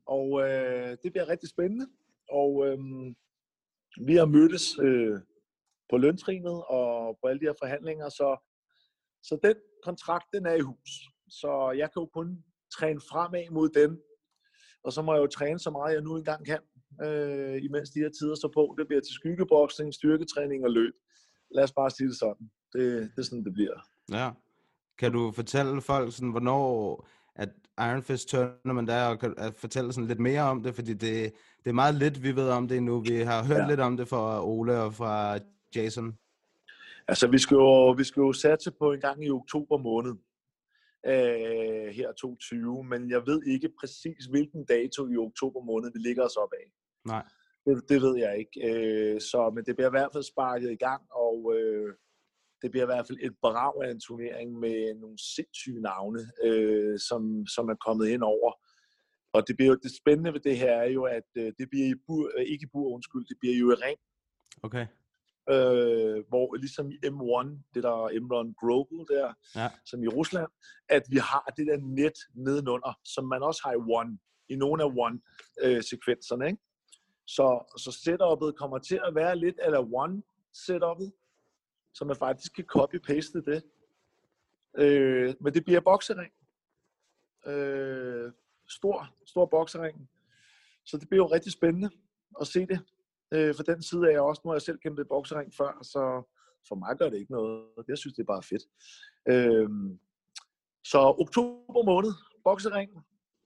[SPEAKER 12] Og øh, det bliver rigtig spændende. Og øh, vi har mødtes øh, på løntrinet og på alle de her forhandlinger, så, så den kontrakt, den er i hus. Så jeg kan jo kun træne fremad mod den. Og så må jeg jo træne så meget, jeg nu engang kan, øh, imens de her tider så på. Det bliver til skyggeboksning, styrketræning og løb. Lad os bare sige det sådan. Det, det er sådan, det bliver.
[SPEAKER 1] Ja. Kan du fortælle folk, sådan, hvornår at Iron Fist Tournament er, og kan at fortælle sådan lidt mere om det, fordi det, det er meget lidt, vi ved om det nu. Vi har hørt
[SPEAKER 12] ja.
[SPEAKER 1] lidt om det fra Ole og fra Jason.
[SPEAKER 12] Altså, vi skal jo, vi skal jo satse på en gang i oktober måned øh, her 2020, men jeg ved ikke præcis, hvilken dato i oktober måned vi ligger os op af.
[SPEAKER 1] Nej.
[SPEAKER 12] Det, det ved jeg ikke. Øh, så, men det bliver i hvert fald sparket i gang, og øh, det bliver i hvert fald et brag af en turnering med nogle sindssyge navne, øh, som, som er kommet ind over. Og det, bliver jo, det spændende ved det her er jo, at øh, det bliver i bur, øh, ikke i bur, undskyld, det bliver jo i ring,
[SPEAKER 1] Okay.
[SPEAKER 12] Øh, hvor ligesom i M1, det der M1 Global der,
[SPEAKER 1] Ja.
[SPEAKER 12] som i Rusland, at vi har det der net nedenunder, som man også har i One, i nogle af One-sekvenserne. ikke? Så, så setup'et kommer til at være lidt eller One-setup'et, så man faktisk kan copy-paste det. Øh, men det bliver boksering. Øh, stor, stor boksering. Så det bliver jo rigtig spændende at se det. Øh, for den side er jeg også, nu har jeg selv kæmpet boksering før, så for mig gør det ikke noget. Jeg synes, det er bare fedt. Øh, så oktober måned, boksering,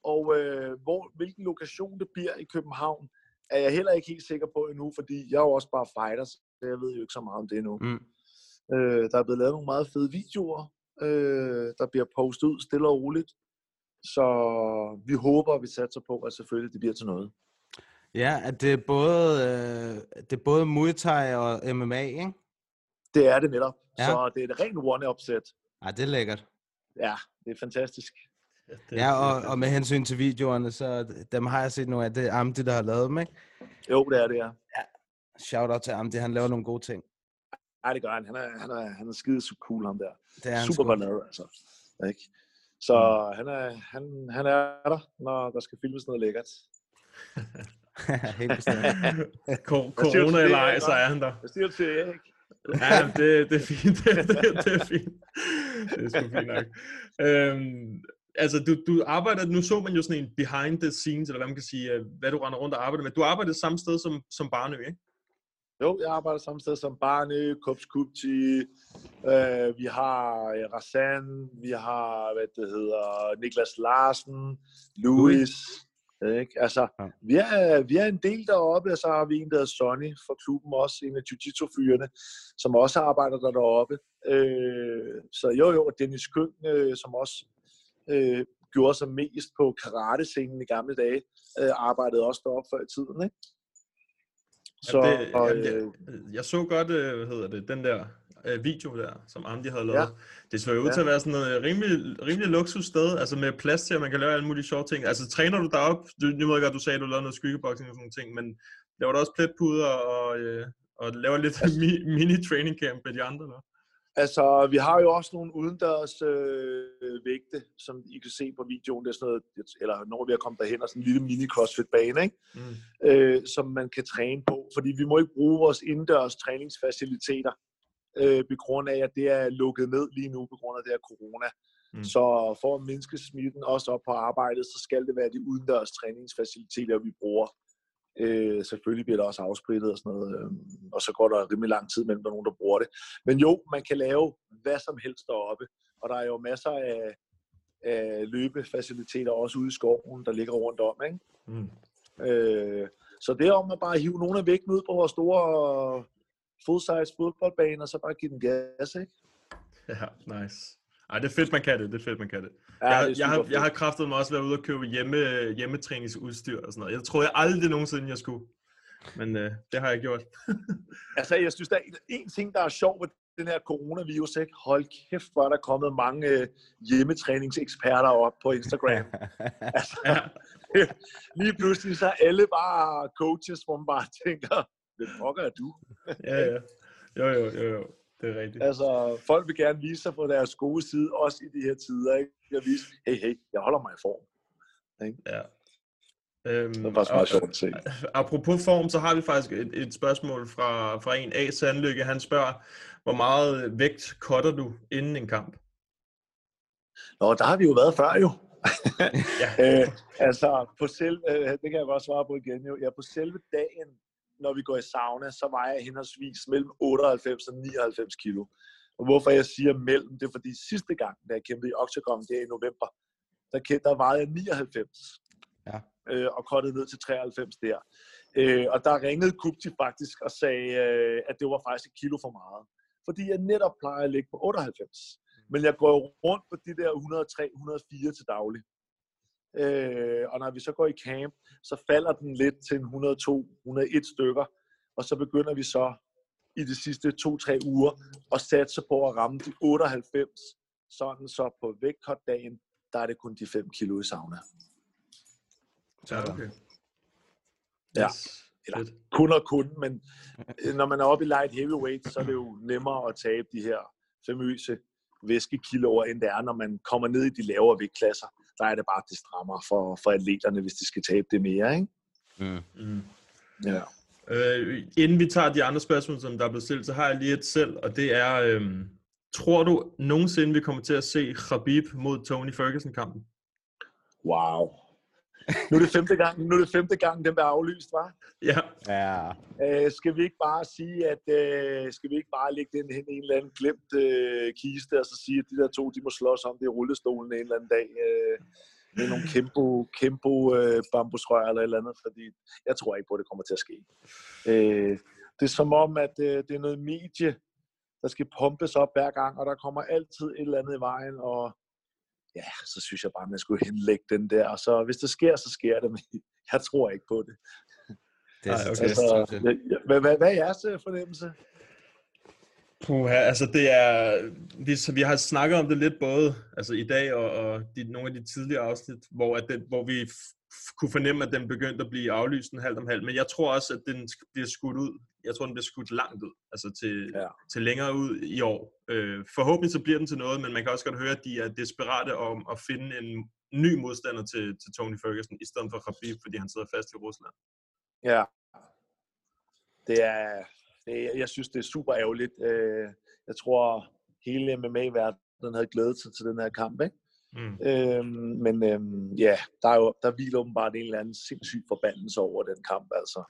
[SPEAKER 12] og øh, hvor, hvilken lokation det bliver i København, er jeg heller ikke helt sikker på endnu, fordi jeg er jo også bare fighter, så jeg ved jo ikke så meget om det endnu.
[SPEAKER 1] Mm.
[SPEAKER 12] Øh, der er blevet lavet nogle meget fede videoer, øh, der bliver postet ud stille og roligt. Så vi håber, og vi satser på, at selvfølgelig det bliver til noget.
[SPEAKER 1] Ja, at det er både, øh, det er både Muay Thai og MMA, ikke?
[SPEAKER 12] Det er det netop.
[SPEAKER 1] Ja.
[SPEAKER 12] Ja. Så det er et rent one-opsæt.
[SPEAKER 1] Ej, det er lækkert.
[SPEAKER 12] Ja, det er fantastisk.
[SPEAKER 1] Ja, og, og med hensyn til videoerne, så dem har jeg set nu af. Det er Amdi, der har lavet dem, ikke?
[SPEAKER 12] Jo, det er det, ja.
[SPEAKER 1] Shout out til Amdi, han laver nogle gode ting.
[SPEAKER 12] Ej, det gør han. Han er, han er, han er skide så cool, ham der.
[SPEAKER 1] Det er han
[SPEAKER 12] Super godt lavet, altså. Ikke? Så han, er, han, han er der, når der skal filmes noget lækkert.
[SPEAKER 1] Helt bestemt.
[SPEAKER 12] Du
[SPEAKER 2] corona
[SPEAKER 12] til
[SPEAKER 2] eller
[SPEAKER 12] det,
[SPEAKER 2] ej, så er han der.
[SPEAKER 12] Hvad siger du til Erik?
[SPEAKER 2] Ja, det, det er fint. Det, det, det er fint. Det er sgu fint nok. Øhm, altså, du, du arbejder, nu så man jo sådan en behind the scenes, eller hvad man kan sige, hvad du render rundt og arbejder med. Du arbejder det samme sted som, som Barnø, ikke?
[SPEAKER 12] Jo, jeg arbejder samme sted som Barney, Kups Kupti, øh, vi har Rassan, vi har, hvad det hedder, Niklas Larsen, Louis. Ikke? Altså,
[SPEAKER 1] Ja.
[SPEAKER 12] vi, er, vi er en del deroppe, og så har vi en, der hedder Sonny fra klubben også, en af jiu-jitsu-fyrene, som også arbejder der deroppe. Øh, så jo, jo, og Dennis Køng, øh, som også øh, gjorde sig mest på karate-scenen i gamle dage, øh, arbejdede også deroppe før i tiden. Ikke? Så,
[SPEAKER 2] ja, det,
[SPEAKER 12] og,
[SPEAKER 2] jamen,
[SPEAKER 12] øh,
[SPEAKER 2] jeg, jeg så godt, øh, hvad hedder det, den der øh, video der, som Amdi havde lavet.
[SPEAKER 12] Ja.
[SPEAKER 2] Det så jo ud
[SPEAKER 12] Ja.
[SPEAKER 2] til at være sådan noget rimelig, rimelig luksus sted, altså med plads til, at man kan lave alle mulige sjove ting. Altså træner du derop? Du, nu ved jeg godt, du sagde, at du lavede noget skyggeboxing og sådan nogle ting, men laver du også pletpuder og, øh, og laver lidt mi- mini-training camp med de andre? Eller?
[SPEAKER 12] Altså, vi har jo også nogle udendørs øh, vægte, som I kan se på videoen. Det er sådan noget, eller når vi er kommet derhen, og sådan en lille mini-crossfit-bane, ikke?
[SPEAKER 2] Mm.
[SPEAKER 12] Øh, som man kan træne på. Fordi vi må ikke bruge vores indendørs træningsfaciliteter, øh, på grund af, at det er lukket ned lige nu på grund af det her corona. Mm. Så for at mindske smitten også op på arbejdet, så skal det være de udendørs træningsfaciliteter, vi bruger. Øh, selvfølgelig bliver det også afsprittet og sådan noget, øh, og så går der rimelig lang tid mellem, der er nogen, der bruger det. Men jo, man kan lave hvad som helst deroppe, og der er jo masser af, af løbefaciliteter også ude i skoven, der ligger rundt om. Ikke?
[SPEAKER 2] Mm.
[SPEAKER 12] Øh, så det er om at bare hive nogle af vægten ud på vores store full-size fodboldbane, og så bare give den gas, ikke?
[SPEAKER 2] Ja, nice. Ej, det er fedt, man kan det. Det er fedt, man kan det.
[SPEAKER 12] Ja,
[SPEAKER 2] jeg,
[SPEAKER 12] det
[SPEAKER 2] jeg, har, jeg har kraftet mig også været ude og købe hjemme, hjemmetræningsudstyr og sådan noget. Jeg troede jeg aldrig nogensinde, jeg skulle. Men øh, det har jeg gjort.
[SPEAKER 12] Altså, jeg synes, der er en, en ting, der er sjov ved den her coronavirus, ikke? Hold kæft, hvor er der kommet mange øh, hjemmetræningseksperter op på Instagram. altså, lige pludselig så er alle bare coaches, hvor man bare tænker, hvem pokker er du?
[SPEAKER 2] ja, ja. Jo, jo, jo, jo. Det er rigtigt.
[SPEAKER 12] Altså, folk vil gerne vise sig på deres gode side, også i de her tider, ikke? Jeg vise, hey, hey, jeg holder mig i form. Ikke?
[SPEAKER 2] Ja. Øhm,
[SPEAKER 12] Det er faktisk meget sjovt at se.
[SPEAKER 2] Apropos form, så har vi faktisk et, et spørgsmål fra, fra en A. Sandlykke. Han spørger, hvor meget vægt cutter du inden en kamp?
[SPEAKER 12] Nå, der har vi jo været før jo.
[SPEAKER 2] ja.
[SPEAKER 12] øh, altså, på selve, øh, det kan jeg godt svare på igen jo. Ja, på selve dagen, når vi går i sauna, så vejer jeg henholdsvis mellem 98 og 99 kilo. Og hvorfor jeg siger mellem, det er fordi sidste gang, da jeg kæmpede i Octagon der i november, der, der vejede jeg 99.
[SPEAKER 1] Ja.
[SPEAKER 12] Øh, og kortet ned til 93 der. Øh, og der ringede Kupti faktisk og sagde, øh, at det var faktisk et kilo for meget. Fordi jeg netop plejer at ligge på 98. Men jeg går rundt på de der 103-104 til daglig. Øh, og når vi så går i camp, så falder den lidt til en 102-101 stykker. Og så begynder vi så i de sidste 2-3 uger at satse på at ramme de 98. Sådan så på vægtkotdagen, der er det kun de 5 kilo i sauna.
[SPEAKER 2] Ja, okay.
[SPEAKER 12] Ja. Eller kun og kun, men når man er oppe i light heavyweight, så er det jo nemmere at tabe de her famøse væskekiloer, end det er, når man kommer ned i de lavere vægtklasser. Der er det bare, det strammer for, for atleterne, hvis de skal tabe det mere, ikke?
[SPEAKER 1] Mm.
[SPEAKER 2] Mm.
[SPEAKER 12] Ja.
[SPEAKER 2] Øh, inden vi tager de andre spørgsmål, som der er blevet stillet, så har jeg lige et selv, og det er, øhm, tror du nogensinde, vi kommer til at se Khabib mod Tony Ferguson-kampen?
[SPEAKER 12] Wow. Nu er det femte gang, nu er det femte gang, den bliver aflyst, var?
[SPEAKER 2] Ja.
[SPEAKER 1] Ja.
[SPEAKER 12] Øh, skal vi ikke bare sige, at øh, skal vi ikke bare lægge den hen i en eller anden glemt øh, kiste, og så sige, at de der to, de må slås om det i rullestolen en eller anden dag øh, med nogle kæmpe, kæmpe øh, bambusrør eller et eller andet, fordi jeg tror ikke på, at det kommer til at ske. Øh, det er som om, at øh, det er noget medie, der skal pumpes op hver gang, og der kommer altid et eller andet i vejen, og ja, så synes jeg bare, man skulle henlægge den der. Og så hvis det sker, så sker det, men jeg tror ikke på det.
[SPEAKER 1] Det er
[SPEAKER 2] Ej, okay.
[SPEAKER 12] Altså, hvad, hvad, hvad, er jeres øh, fornemmelse?
[SPEAKER 2] Puha, altså det er, vi, så vi har snakket om det lidt både altså i dag og, og de, nogle af de tidligere afsnit, hvor, at den, hvor vi kunne fornemme, at den begyndte at blive aflyst en halv om halv. Men jeg tror også, at den bliver skudt ud. Jeg tror, den bliver skudt langt ud, altså til,
[SPEAKER 12] Ja.
[SPEAKER 2] til længere ud i år. Øh, forhåbentlig så bliver den til noget, men man kan også godt høre, at de er desperate om at finde en ny modstander til, til Tony Ferguson, i stedet for Khabib, fordi han sidder fast i Rusland.
[SPEAKER 12] Ja. Det er, det, jeg synes, det er super ærgerligt. Øh, Jeg tror, hele MMA-verdenen havde glædet sig til den her kamp, ikke?
[SPEAKER 2] Mm.
[SPEAKER 12] Øhm, men øhm, ja, der, er jo, der hviler åbenbart en eller anden sindssyg forbandelse over den kamp, altså.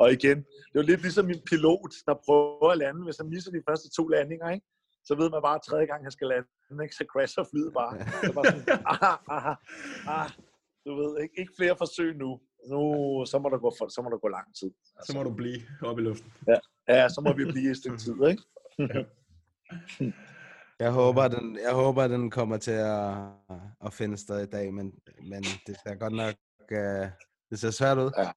[SPEAKER 12] Og igen, det er jo lidt ligesom en pilot, der prøver at lande. Hvis han misser de første to landinger, ikke? så ved man bare, at tredje gang han skal lande, ikke? så crasher flyet bare. Så bare sådan, ah, ah, ah, du ved, ikke, ikke flere forsøg nu. Nu, så må der gå, for, så må der gå lang tid.
[SPEAKER 2] Så må du blive oppe i luften.
[SPEAKER 12] Ja, ja så må vi blive et stykke tid, ikke?
[SPEAKER 1] Jeg håber, den, jeg håber, den kommer til at, at finde sted i dag, men, men det ser godt nok uh, det ser svært ud.
[SPEAKER 12] Ja.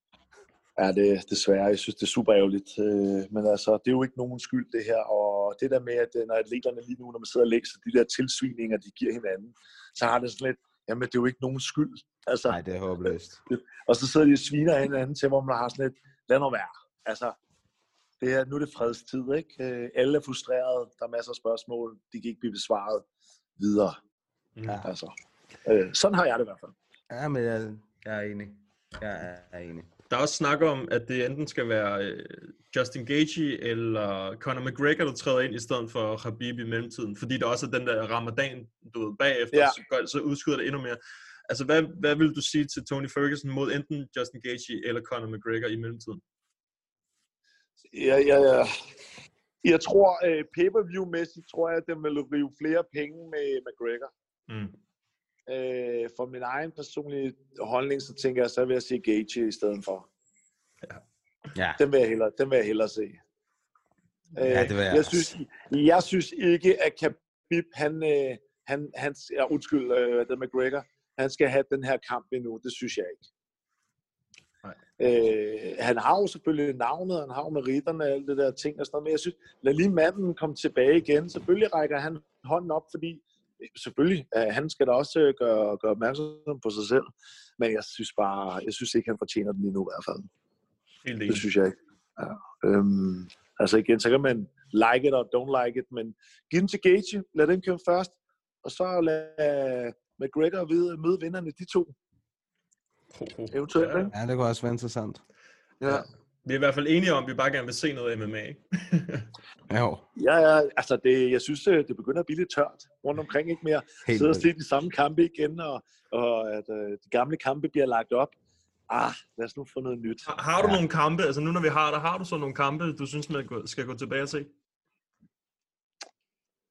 [SPEAKER 12] Ja, det er desværre. Jeg synes, det er super ærgerligt. Øh, Men altså, det er jo ikke nogen skyld, det her. Og det der med, at øh, når atleterne lige nu, når man sidder og læser de der tilsvininger, de giver hinanden, så har det sådan lidt, jamen det er jo ikke nogen skyld. Altså,
[SPEAKER 1] Nej, det er håbløst.
[SPEAKER 12] Og så sidder de og sviner hinanden til, hvor man har sådan lidt, lad nu være. Altså, det er, nu er det fredstid, ikke? Øh, Alle er frustrerede, der er masser af spørgsmål, de kan ikke blive besvaret videre. Ja. Altså, øh, sådan har jeg det i hvert fald.
[SPEAKER 1] Ja, men jeg, jeg er enig. Jeg er enig.
[SPEAKER 4] Der er også snak om, at det enten skal være øh, Justin Gaethje eller Conor McGregor, der træder ind i stedet for Khabib i mellemtiden. Fordi der også er den der ramadan, du ved, bagefter,
[SPEAKER 12] Ja.
[SPEAKER 4] ja. så, gør- så udskyder det endnu mere. Altså, hvad, hvad vil du sige til Tony Ferguson mod enten Justin Gaethje eller Conor McGregor i mellemtiden?
[SPEAKER 12] Jeg, jeg, jeg, jeg tror, øh, pay-per-view-mæssigt, tror jeg, at den vil rive flere penge med McGregor.
[SPEAKER 4] Mm.
[SPEAKER 12] Øh, for min egen personlige holdning, så tænker jeg, så vil jeg sige Gage i stedet for.
[SPEAKER 1] Ja.
[SPEAKER 12] Den vil jeg hellere, den vil jeg hellere se. Øh,
[SPEAKER 1] Ja, det vil jeg
[SPEAKER 12] jeg, synes, jeg synes ikke, at Khabib, han, øh, han, han ja, undskyld, øh, det McGregor, han skal have den her kamp endnu. Det synes jeg ikke. Øh, han har jo selvfølgelig navnet, han har jo meritterne og alt det der ting og sådan noget, men jeg synes, lad lige manden komme tilbage igen. Selvfølgelig rækker han hånden op, fordi selvfølgelig, øh, han skal da også øh, gøre, gøre opmærksom på sig selv, men jeg synes bare, jeg synes ikke, han fortjener den endnu i hvert fald.
[SPEAKER 4] Helt
[SPEAKER 12] Det synes jeg ikke. Ja. Øhm, altså igen, så kan man like it og don't like it, men giv den til Gage, lad den køre først, og så lad McGregor vide, møde vinderne, de to. Eventuelt, ikke?
[SPEAKER 1] Ja, det kunne også være interessant.
[SPEAKER 12] Ja.
[SPEAKER 4] Vi er i hvert fald enige om, at vi bare gerne vil se noget MMA. ikke?
[SPEAKER 1] Jo.
[SPEAKER 12] Ja, ja, altså det, jeg synes, øh, det begynder at blive lidt tørt rundt omkring, ikke mere.
[SPEAKER 1] Helt
[SPEAKER 12] Sidde og se de samme kampe igen, og, og at øh, de gamle kampe bliver lagt op. Ah, lad os nu få noget nyt.
[SPEAKER 4] Har, har du nogle kampe, altså nu når vi har der, har du så nogle kampe, du synes, man skal gå tilbage og se?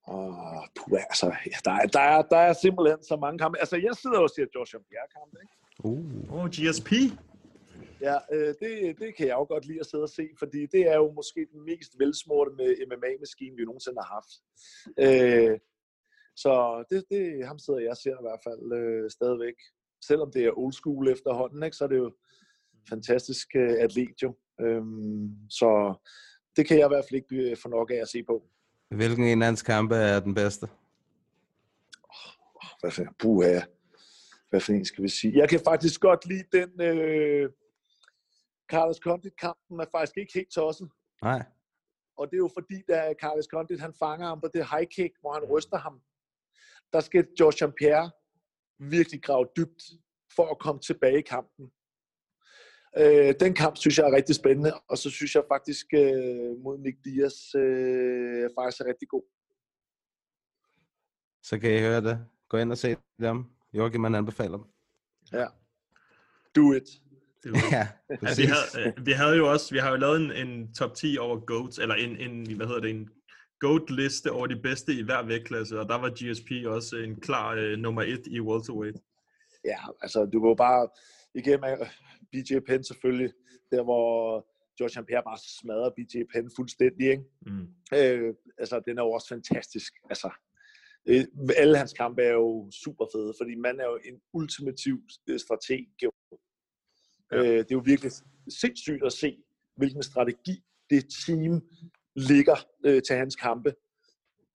[SPEAKER 12] Åh, puh, altså, ja, der, er, der, er, der er simpelthen så mange kampe. Altså, jeg sidder og ser Joshua Pierre-kampe, ikke?
[SPEAKER 1] Uh.
[SPEAKER 4] Åh, oh, GSP?
[SPEAKER 12] Ja, øh, det, det kan jeg jo godt lide at sidde og se, fordi det er jo måske den mest velsmurte med MMA-maskine, vi nogensinde har haft. Øh, så det, det, ham sidder jeg og ser i hvert fald øh, stadigvæk. Selvom det er old school efterhånden, ikke, så er det jo fantastisk øh, atlet jo. Øhm, så det kan jeg i hvert fald ikke øh, få nok af at se på.
[SPEAKER 1] Hvilken en af hans kampe er den bedste?
[SPEAKER 12] Hvad for, puha. Hvad for en skal vi sige? Jeg kan faktisk godt lide den øh, Carlos Condit-kampen er faktisk ikke helt tosset.
[SPEAKER 1] Nej.
[SPEAKER 12] Og det er jo fordi, da Carlos Condit han fanger ham på det high kick, hvor han ryster ham, der skal George. Pierre virkelig grave dybt for at komme tilbage i kampen. Øh, den kamp synes jeg er rigtig spændende, og så synes jeg faktisk øh, mod Nick Diaz øh, faktisk er rigtig god.
[SPEAKER 1] Så kan I høre det. Gå ind og se dem. Joachim, man anbefaler dem.
[SPEAKER 12] Ja. Do it.
[SPEAKER 1] Ja,
[SPEAKER 4] Ja, vi,
[SPEAKER 1] præcis.
[SPEAKER 4] havde, øh, vi havde jo også, vi har jo lavet en, en top 10 over GOATs, eller en, en, hvad hedder det, en GOAT-liste over de bedste i hver vægtklasse, og der var GSP også en klar øh, nummer et i welterweight.
[SPEAKER 12] Ja, altså du var bare igennem øh, BJ Penn selvfølgelig, der hvor George St. Pierre bare smadrer BJ Penn fuldstændig, ikke?
[SPEAKER 4] Mm.
[SPEAKER 12] Øh, altså, den er jo også fantastisk. Altså, øh, alle hans kampe er jo super fede, fordi man er jo en ultimativ øh, strateg. Ja. Øh, det er jo virkelig sindssygt at se, hvilken strategi det team ligger øh, til hans kampe.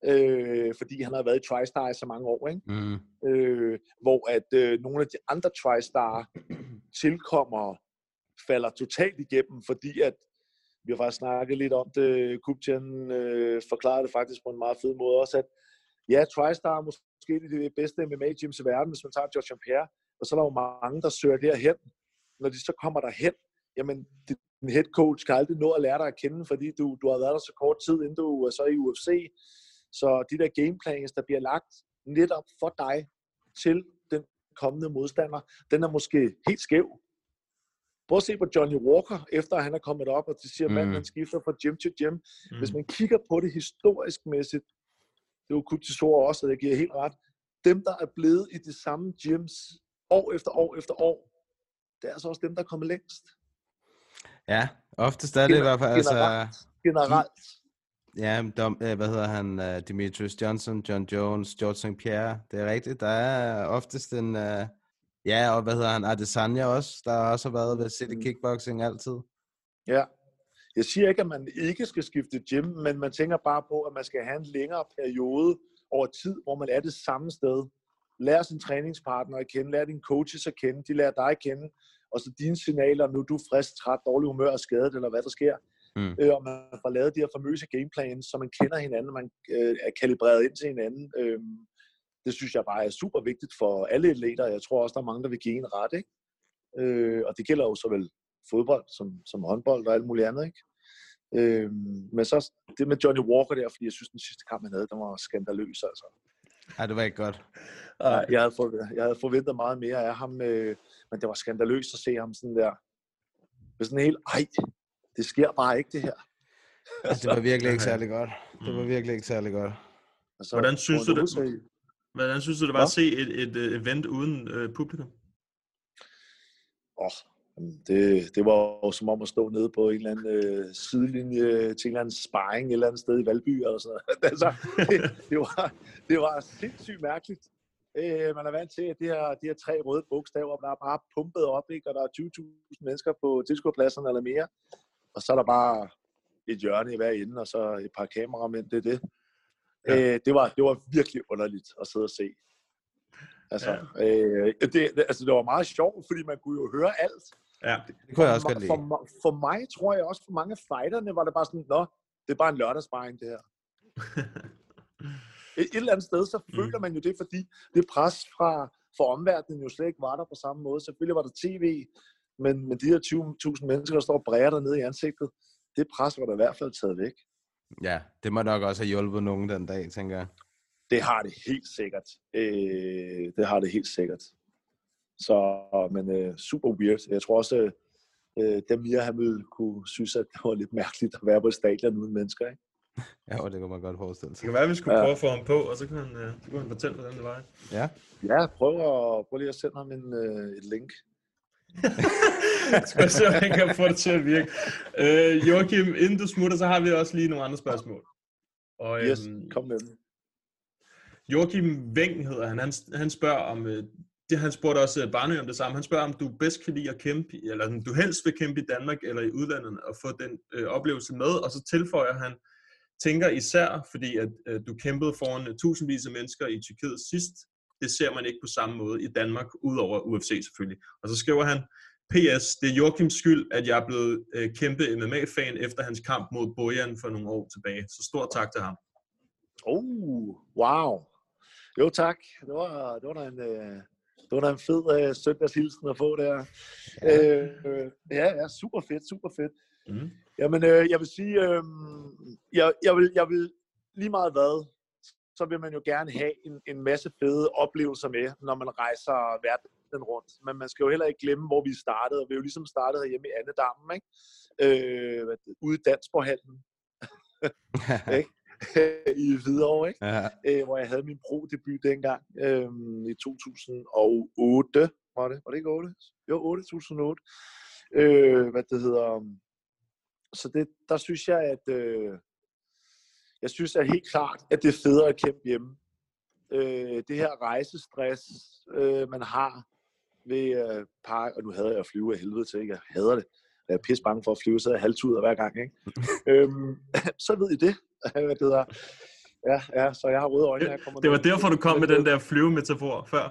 [SPEAKER 12] Øh, fordi han har været i TriStar i så mange år, ikke?
[SPEAKER 1] Mm.
[SPEAKER 12] øh, hvor at øh, nogle af de andre TriStar tilkommer falder totalt igennem, fordi at vi har faktisk snakket lidt om det, Kubchen øh, forklarede det faktisk på en meget fed måde også, at ja, TriStar er måske det bedste MMA-gyms i verden, hvis man tager George Pierre, og så er der jo mange, der søger derhen. Når de så kommer derhen, jamen, din head coach kan aldrig nå at lære dig at kende, fordi du, du har været der så kort tid, inden du er så i UFC. Så de der gameplans, der bliver lagt netop for dig til den kommende modstander, den er måske helt skæv. Prøv at se på Johnny Walker, efter han er kommet op, og de siger, at
[SPEAKER 1] Mm.
[SPEAKER 12] manden skifter fra gym til gym.
[SPEAKER 4] Mm.
[SPEAKER 12] Hvis man kigger på det historisk mæssigt, det er jo Kutisor også, og det giver helt ret, dem, der er blevet i de samme gyms år efter år efter år, det er altså også dem, der er kommet længst.
[SPEAKER 1] Ja, oftest er det i hvert fald, altså...
[SPEAKER 12] Generelt. Generelt.
[SPEAKER 1] Ja, dom, øh, hvad hedder han? Uh, Demetrius Johnson, John Jones, George St. Pierre. Det er rigtigt. Der er oftest en... Uh, ja, og hvad hedder han? Adesanya også, der også har været ved City Kickboxing altid.
[SPEAKER 12] Ja. Jeg siger ikke, at man ikke skal skifte gym, men man tænker bare på, at man skal have en længere periode over tid, hvor man er det samme sted. Lær sin træningspartner at kende, lær dine coaches at kende, de lærer dig at kende, og så dine signaler, nu er du frisk, træt, dårlig humør og skadet, eller hvad der sker.
[SPEAKER 1] Mm.
[SPEAKER 12] øh, og man får lavet de her famøse gameplans, så man kender hinanden, og man øh, er kalibreret ind til hinanden. Øh, det synes jeg bare er super vigtigt for alle atleter. Jeg tror også, der er mange, der vil give en ret. Ikke? Øh, og det gælder jo såvel fodbold som, som håndbold og alt muligt andet. Ikke? Øh, men så det med Johnny Walker der, fordi jeg synes, den sidste kamp, han havde, den var skandaløs. Altså.
[SPEAKER 1] Ja, det var ikke godt.
[SPEAKER 12] Nej, jeg havde, forventet, jeg havde forventet meget mere af ham, øh, men det var skandaløst at se ham sådan der. Med sådan helt, ej, det sker bare ikke det her.
[SPEAKER 1] Ja, det var virkelig ikke særlig godt. Det var virkelig ikke særlig godt.
[SPEAKER 12] Altså,
[SPEAKER 2] Hvordan synes du det, hvordan synes du det var at se et, et, et event uden øh, publikum?
[SPEAKER 12] Åh, jamen, det, det var jo som om at stå nede på en eller anden øh, sidelinje til en eller anden sparring et eller andet sted i Valby eller sådan noget. altså, det, det, var, det var sindssygt mærkeligt. Øh, man er vant til, at de her, de her tre røde bogstaver, der er bare pumpet op, ikke? og der er 20.000 mennesker på tilskuerpladserne eller mere. Og så er der bare et hjørne i hver ende, og så et par kameramænd, det er det. Ja. Øh, det, var, det var virkelig underligt at sidde og se. Altså, ja. øh, det, det, altså, det var meget sjovt, fordi man kunne jo høre alt.
[SPEAKER 2] Ja.
[SPEAKER 1] Det kunne jeg også
[SPEAKER 12] for,
[SPEAKER 1] godt lide.
[SPEAKER 12] for, for, for mig tror jeg også, for mange af fighterne var det bare sådan, nå, det er bare en lørdagsbaring, det her. Et, et eller andet sted, så føler man jo det, fordi det pres fra, fra omverdenen jo slet ikke var der på samme måde. Selvfølgelig var der tv, men med de her 20.000 mennesker, der står og bræger der nede i ansigtet, det pres var der i hvert fald taget væk.
[SPEAKER 1] Ja, det må nok også have hjulpet nogen den dag, tænker jeg.
[SPEAKER 12] Det har det helt sikkert. Øh, det har det helt sikkert. Så, men øh, super weird. Jeg tror også, øh, Damir han ville kunne synes, at det var lidt mærkeligt at være på et stadion uden mennesker. Ikke?
[SPEAKER 1] Ja, og det kan man godt forestille
[SPEAKER 2] Det
[SPEAKER 1] sig.
[SPEAKER 2] kan være, at vi skulle
[SPEAKER 12] Ja.
[SPEAKER 2] prøve at få ham på, og så kan han, øh, så kan han fortælle, hvordan det var.
[SPEAKER 1] Ja.
[SPEAKER 12] Ja, prøv, at, prøv lige at sende ham en, øh, et link.
[SPEAKER 2] Skal jeg se, om han kan få det til at virke. Øh, Joachim, inden du smutter, så har vi også lige nogle andre spørgsmål. Og,
[SPEAKER 12] Yes,
[SPEAKER 2] øhm,
[SPEAKER 12] kom med den.
[SPEAKER 2] Joachim Weng hedder han. Han, han spørger om, øh, det han spurgte også øh, Barnø om det samme. Han spørger, om du bedst kan lide at kæmpe, eller om du helst vil kæmpe i Danmark eller i udlandet, og få den øh, oplevelse med. Og så tilføjer han, tænker især, fordi at øh, du kæmpede foran øh, tusindvis af mennesker i Tyrkiet sidst. Det ser man ikke på samme måde i Danmark, udover UFC selvfølgelig. Og så skriver han, PS, det er Joachims skyld, at jeg er blevet øh, kæmpe MMA-fan efter hans kamp mod Bojan for nogle år tilbage. Så stor tak til ham.
[SPEAKER 12] Oh, wow. Jo tak. Det var, det var da en, øh, det var da en fed øh, søndagshilsen at få der. Ja. Øh, ja, ja, super fedt, super fedt.
[SPEAKER 2] Mm.
[SPEAKER 12] Jamen, øh, jeg vil sige, øh, jeg, jeg, vil, jeg vil lige meget hvad, så vil man jo gerne have en, en masse fede oplevelser med, når man rejser verden rundt. Men man skal jo heller ikke glemme, hvor vi startede. Og vi er jo ligesom startet herhjemme i Annedammen, ikke? Øh, ude i Dansborghallen. ikke? I Hvidovre, ikke?
[SPEAKER 1] Ja.
[SPEAKER 12] øh, hvor jeg havde min pro-debut dengang øh, i 2008. Var det? Var det ikke 8? Jo, 8, 2008. Øh, hvad det hedder. Så det, der synes jeg, at øh, jeg synes at helt klart, at det er federe at kæmpe hjemme. Øh, det her rejsestress, øh, man har ved øh, park, og nu hader jeg at flyve af helvede til, ikke? jeg hader det. Jeg er pisse bange for at flyve, så er jeg halvtuder hver gang. Ikke? øhm, så ved I det. Hvad det hedder. Ja, ja, så jeg har røde øjne. Jeg kommer
[SPEAKER 2] Det var derfor, du kom med den der flyvemetafor før.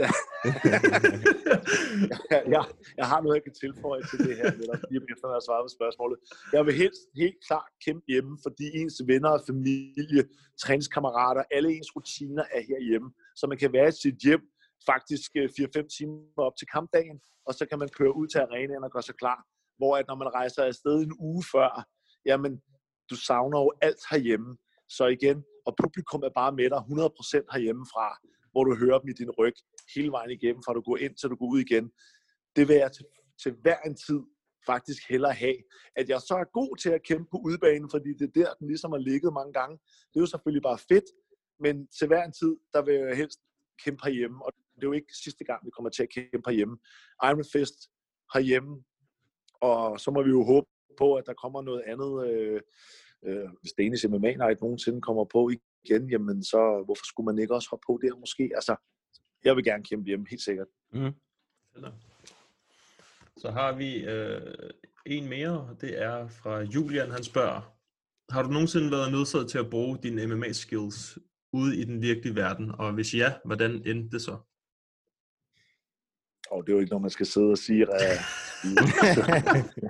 [SPEAKER 12] jeg, jeg, jeg har noget, jeg kan tilføje til det her, netop, lige efter at have svaret på spørgsmålet. Jeg vil helst helt klart kæmpe hjemme, fordi ens venner, familie, træningskammerater, alle ens rutiner er herhjemme. Så man kan være i sit hjem faktisk øh, 4-5 timer op til kampdagen, og så kan man køre ud til arenaen og gøre sig klar. Hvor at når man rejser afsted en uge før, jamen, du savner jo alt herhjemme. Så igen, og publikum er bare med dig 100% herhjemmefra, hvor du hører dem i din ryg hele vejen igennem, fra du går ind til du går ud igen. Det vil jeg til, til hver en tid faktisk hellere have. At jeg så er god til at kæmpe på udbanen, fordi det er der, den ligesom har ligget mange gange. Det er jo selvfølgelig bare fedt, men til hver en tid, der vil jeg helst kæmpe herhjemme, og det er jo ikke sidste gang, vi kommer til at kæmpe herhjemme. Iron Fist herhjemme, og så må vi jo håbe på, at der kommer noget andet, øh, øh, hvis Danish MMA Night nogensinde kommer på igen, jamen så hvorfor skulle man ikke også hoppe på der måske? Altså, jeg vil gerne kæmpe hjemme, helt sikkert.
[SPEAKER 1] Mm.
[SPEAKER 2] Så har vi øh, en mere, og det er fra Julian. Han spørger, har du nogensinde været nødsaget til at bruge dine MMA-skills ude i den virkelige verden? Og hvis ja, hvordan endte det så?
[SPEAKER 12] Og det er jo ikke noget, man skal sidde og sige. Uh,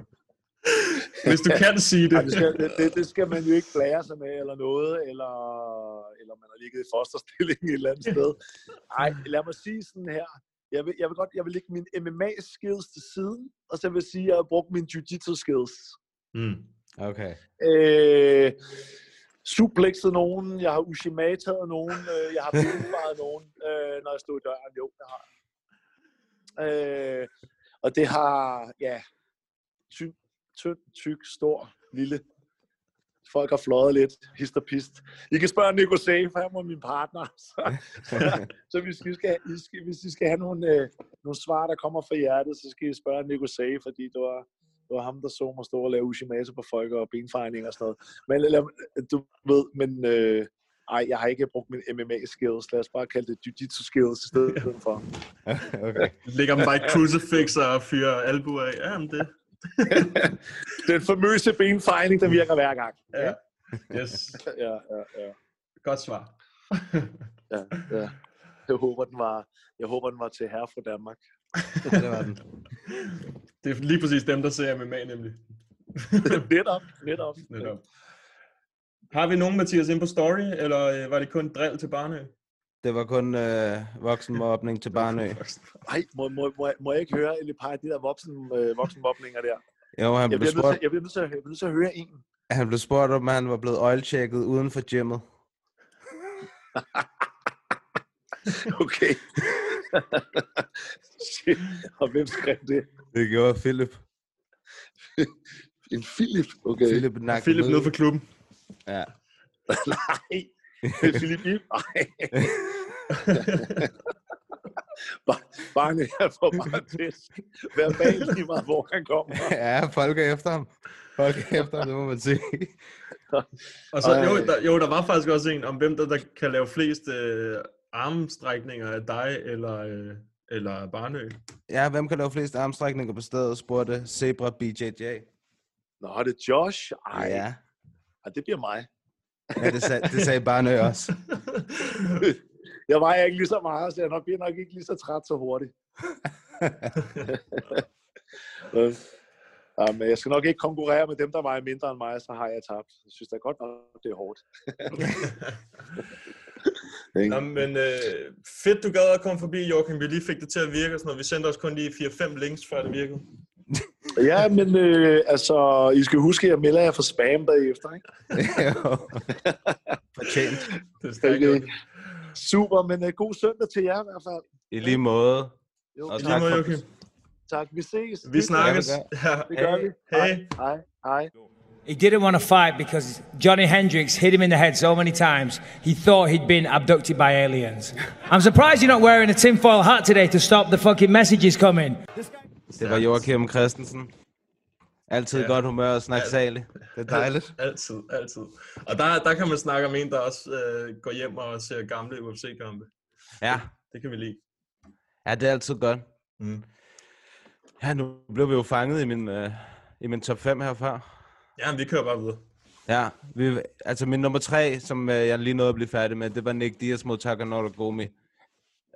[SPEAKER 2] Hvis du kan sige det.
[SPEAKER 12] Ej, det, skal, det, det, det skal man jo ikke blære sig med, eller noget, eller, eller man har ligget i fosterstilling et eller andet sted. Nej, lad mig sige sådan her. Jeg vil, jeg vil godt, jeg vil lægge min MMA-skills til siden, og så vil jeg sige, at jeg har brugt min jiu-jitsu-skills.
[SPEAKER 2] Mm.
[SPEAKER 1] Okay.
[SPEAKER 12] Øh, suplexet nogen, jeg har ushimataet nogen, øh, jeg har benfaret nogen, øh, når jeg stod i døren. Jo, det har jeg. Øh, og det har, ja, tynd, tynd, tyk, stor, lille. Folk har fløjet lidt, hist og pist. I kan spørge Nico Safe, han var min partner. Så, så, så hvis, vi skal, I skal, hvis I skal have nogle, øh, nogle svar, der kommer fra hjertet, så skal I spørge Nico Safe, fordi det var, det var ham, der så mig stå og lave ushimata på folk og benfejning og sådan noget. Men lad, du ved, men øh, ej, jeg har ikke brugt min MMA-skills. Lad os bare kalde det jiu-jitsu skills i stedet for.
[SPEAKER 1] okay.
[SPEAKER 2] Ligger man bare i crucifix og fyrer albuer af. Ja, men det.
[SPEAKER 12] Den famøse benfejning, der virker hver gang.
[SPEAKER 2] Ja. Yes.
[SPEAKER 12] ja, ja, ja.
[SPEAKER 2] Godt svar.
[SPEAKER 12] ja, ja. Jeg håber, den var, jeg håber, den var til herre fra Danmark.
[SPEAKER 1] det var den.
[SPEAKER 2] Det er lige præcis dem, der ser MMA nemlig.
[SPEAKER 12] netop, netop.
[SPEAKER 2] netop. Har vi nogen, Mathias, ind på story, eller øh, var det kun drill til Barnø?
[SPEAKER 1] Det var kun øh, voksenmobning til Barnø.
[SPEAKER 12] Nej, må, må, må, må jeg ikke høre et par af de der voksen, øh, voksenmobninger der?
[SPEAKER 1] Jo, han
[SPEAKER 12] jeg,
[SPEAKER 1] blev spurgt,
[SPEAKER 12] til, jeg bliver nødt til, nødt til at høre en.
[SPEAKER 1] han blev spurgt, om han var blevet oilchecket uden for gymmet.
[SPEAKER 12] Okay. Shit. Og hvem skrev det?
[SPEAKER 1] Det gjorde Philip.
[SPEAKER 12] En Philip? Okay.
[SPEAKER 1] Philip.
[SPEAKER 2] Philip nede for klubben.
[SPEAKER 1] Ja.
[SPEAKER 12] Nej. Philip Ip? Nej. Bare, bare her for bare tæsk. Verbalt lige meget, hvor han kommer.
[SPEAKER 1] ja, folk er efter ham. Folk er efter ham, det må man sige.
[SPEAKER 2] Og så, jo, der, jo, der var faktisk også en om, hvem der, der kan lave flest øh, armstrækninger af dig eller, øh, eller Barnø.
[SPEAKER 1] Ja, hvem kan lave flest armstrækninger på stedet, spurgte Zebra BJJ.
[SPEAKER 12] Nå, det er Josh? Ej,
[SPEAKER 1] Ja,
[SPEAKER 12] Ej, det bliver mig.
[SPEAKER 1] ja det, sag, det sagde Barnø også.
[SPEAKER 12] Jeg vejer ikke lige så meget, så jeg nok- bliver nok ikke lige så træt så hurtigt. Ja, men jeg skal nok ikke konkurrere med dem, der vejer mindre end mig, så har jeg tabt. Jeg synes da godt nok, det er hårdt.
[SPEAKER 2] Nå, men øh, fedt, du gad at komme forbi, Joachim. Vi lige fik det til at virke og sådan noget. Vi sendte os kun lige 4-5 links, før det virkede.
[SPEAKER 12] ja, men øh, altså, I skal huske, at jeg melder jer for spam bagefter, ikke?
[SPEAKER 1] Fortjent.
[SPEAKER 2] Det er stærkt.
[SPEAKER 12] Okay. Super, men uh, god søndag til jer i hvert fald.
[SPEAKER 1] I lige måde.
[SPEAKER 12] Jo,
[SPEAKER 1] Og
[SPEAKER 2] I
[SPEAKER 1] tak
[SPEAKER 2] lige måde, Joachim.
[SPEAKER 12] Tak, vi ses.
[SPEAKER 2] Vi snakkes. Ja.
[SPEAKER 12] Det gør vi.
[SPEAKER 2] Hej.
[SPEAKER 12] Hej. Hej.
[SPEAKER 7] He didn't want to fight because Johnny Hendricks hit him in the head so many times he thought he'd been abducted by aliens. I'm surprised you're not wearing a tinfoil hat today to stop the fucking messages coming.
[SPEAKER 1] Det var Joachim Christensen. Altid
[SPEAKER 2] Ja.
[SPEAKER 1] godt humør og snak salig. Det er dejligt.
[SPEAKER 2] Altid, altid. Og der, der kan man snakke om en, der også øh, går hjem og ser gamle UFC-kampe.
[SPEAKER 1] Ja.
[SPEAKER 2] Det kan vi lide.
[SPEAKER 1] Ja, det er altid godt.
[SPEAKER 2] Mm.
[SPEAKER 1] Ja, nu blev vi jo fanget i min, øh, i min top 5 herfra.
[SPEAKER 2] Ja, men vi kører bare videre.
[SPEAKER 1] Ja, vi, altså min nummer tre, som øh, jeg lige nåede at blive færdig med, det var Nick Diaz mod Takanori Gomi,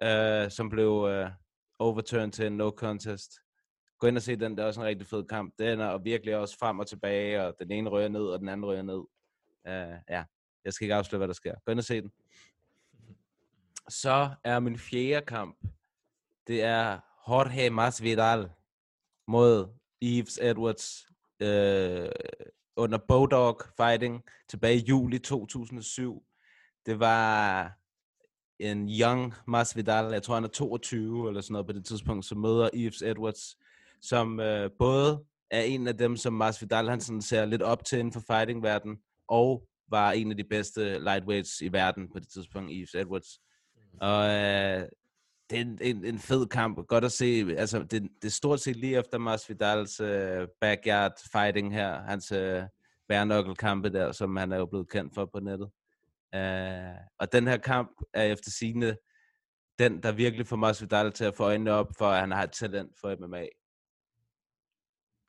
[SPEAKER 1] øh, som blev øh, overturned til en no contest. Gå ind og se den, det er også en rigtig fed kamp. Den er virkelig også frem og tilbage, og den ene rører ned, og den anden rører ned. Uh, ja, jeg skal ikke afsløre, hvad der sker. Gå ind og se den. Så er min fjerde kamp, det er Jorge Masvidal mod Yves Edwards øh, under Bodog Fighting tilbage i juli 2007. Det var en young Masvidal, jeg tror han er 22 eller sådan noget på det tidspunkt, som møder Yves Edwards, som øh, både er en af dem, som Masvidal han sådan ser lidt op til inden for fighting-verdenen, og var en af de bedste lightweights i verden på det tidspunkt, Yves Edwards. Og øh, det er en, en, en fed kamp. Godt at se. Altså, det, det er stort set lige efter Masvidals øh, backyard fighting her. Hans øh, kampe der, som han er jo blevet kendt for på nettet. Øh, og den her kamp er efter sigende den, der virkelig får Masvidal til at få øjnene op for, at han har et talent for MMA.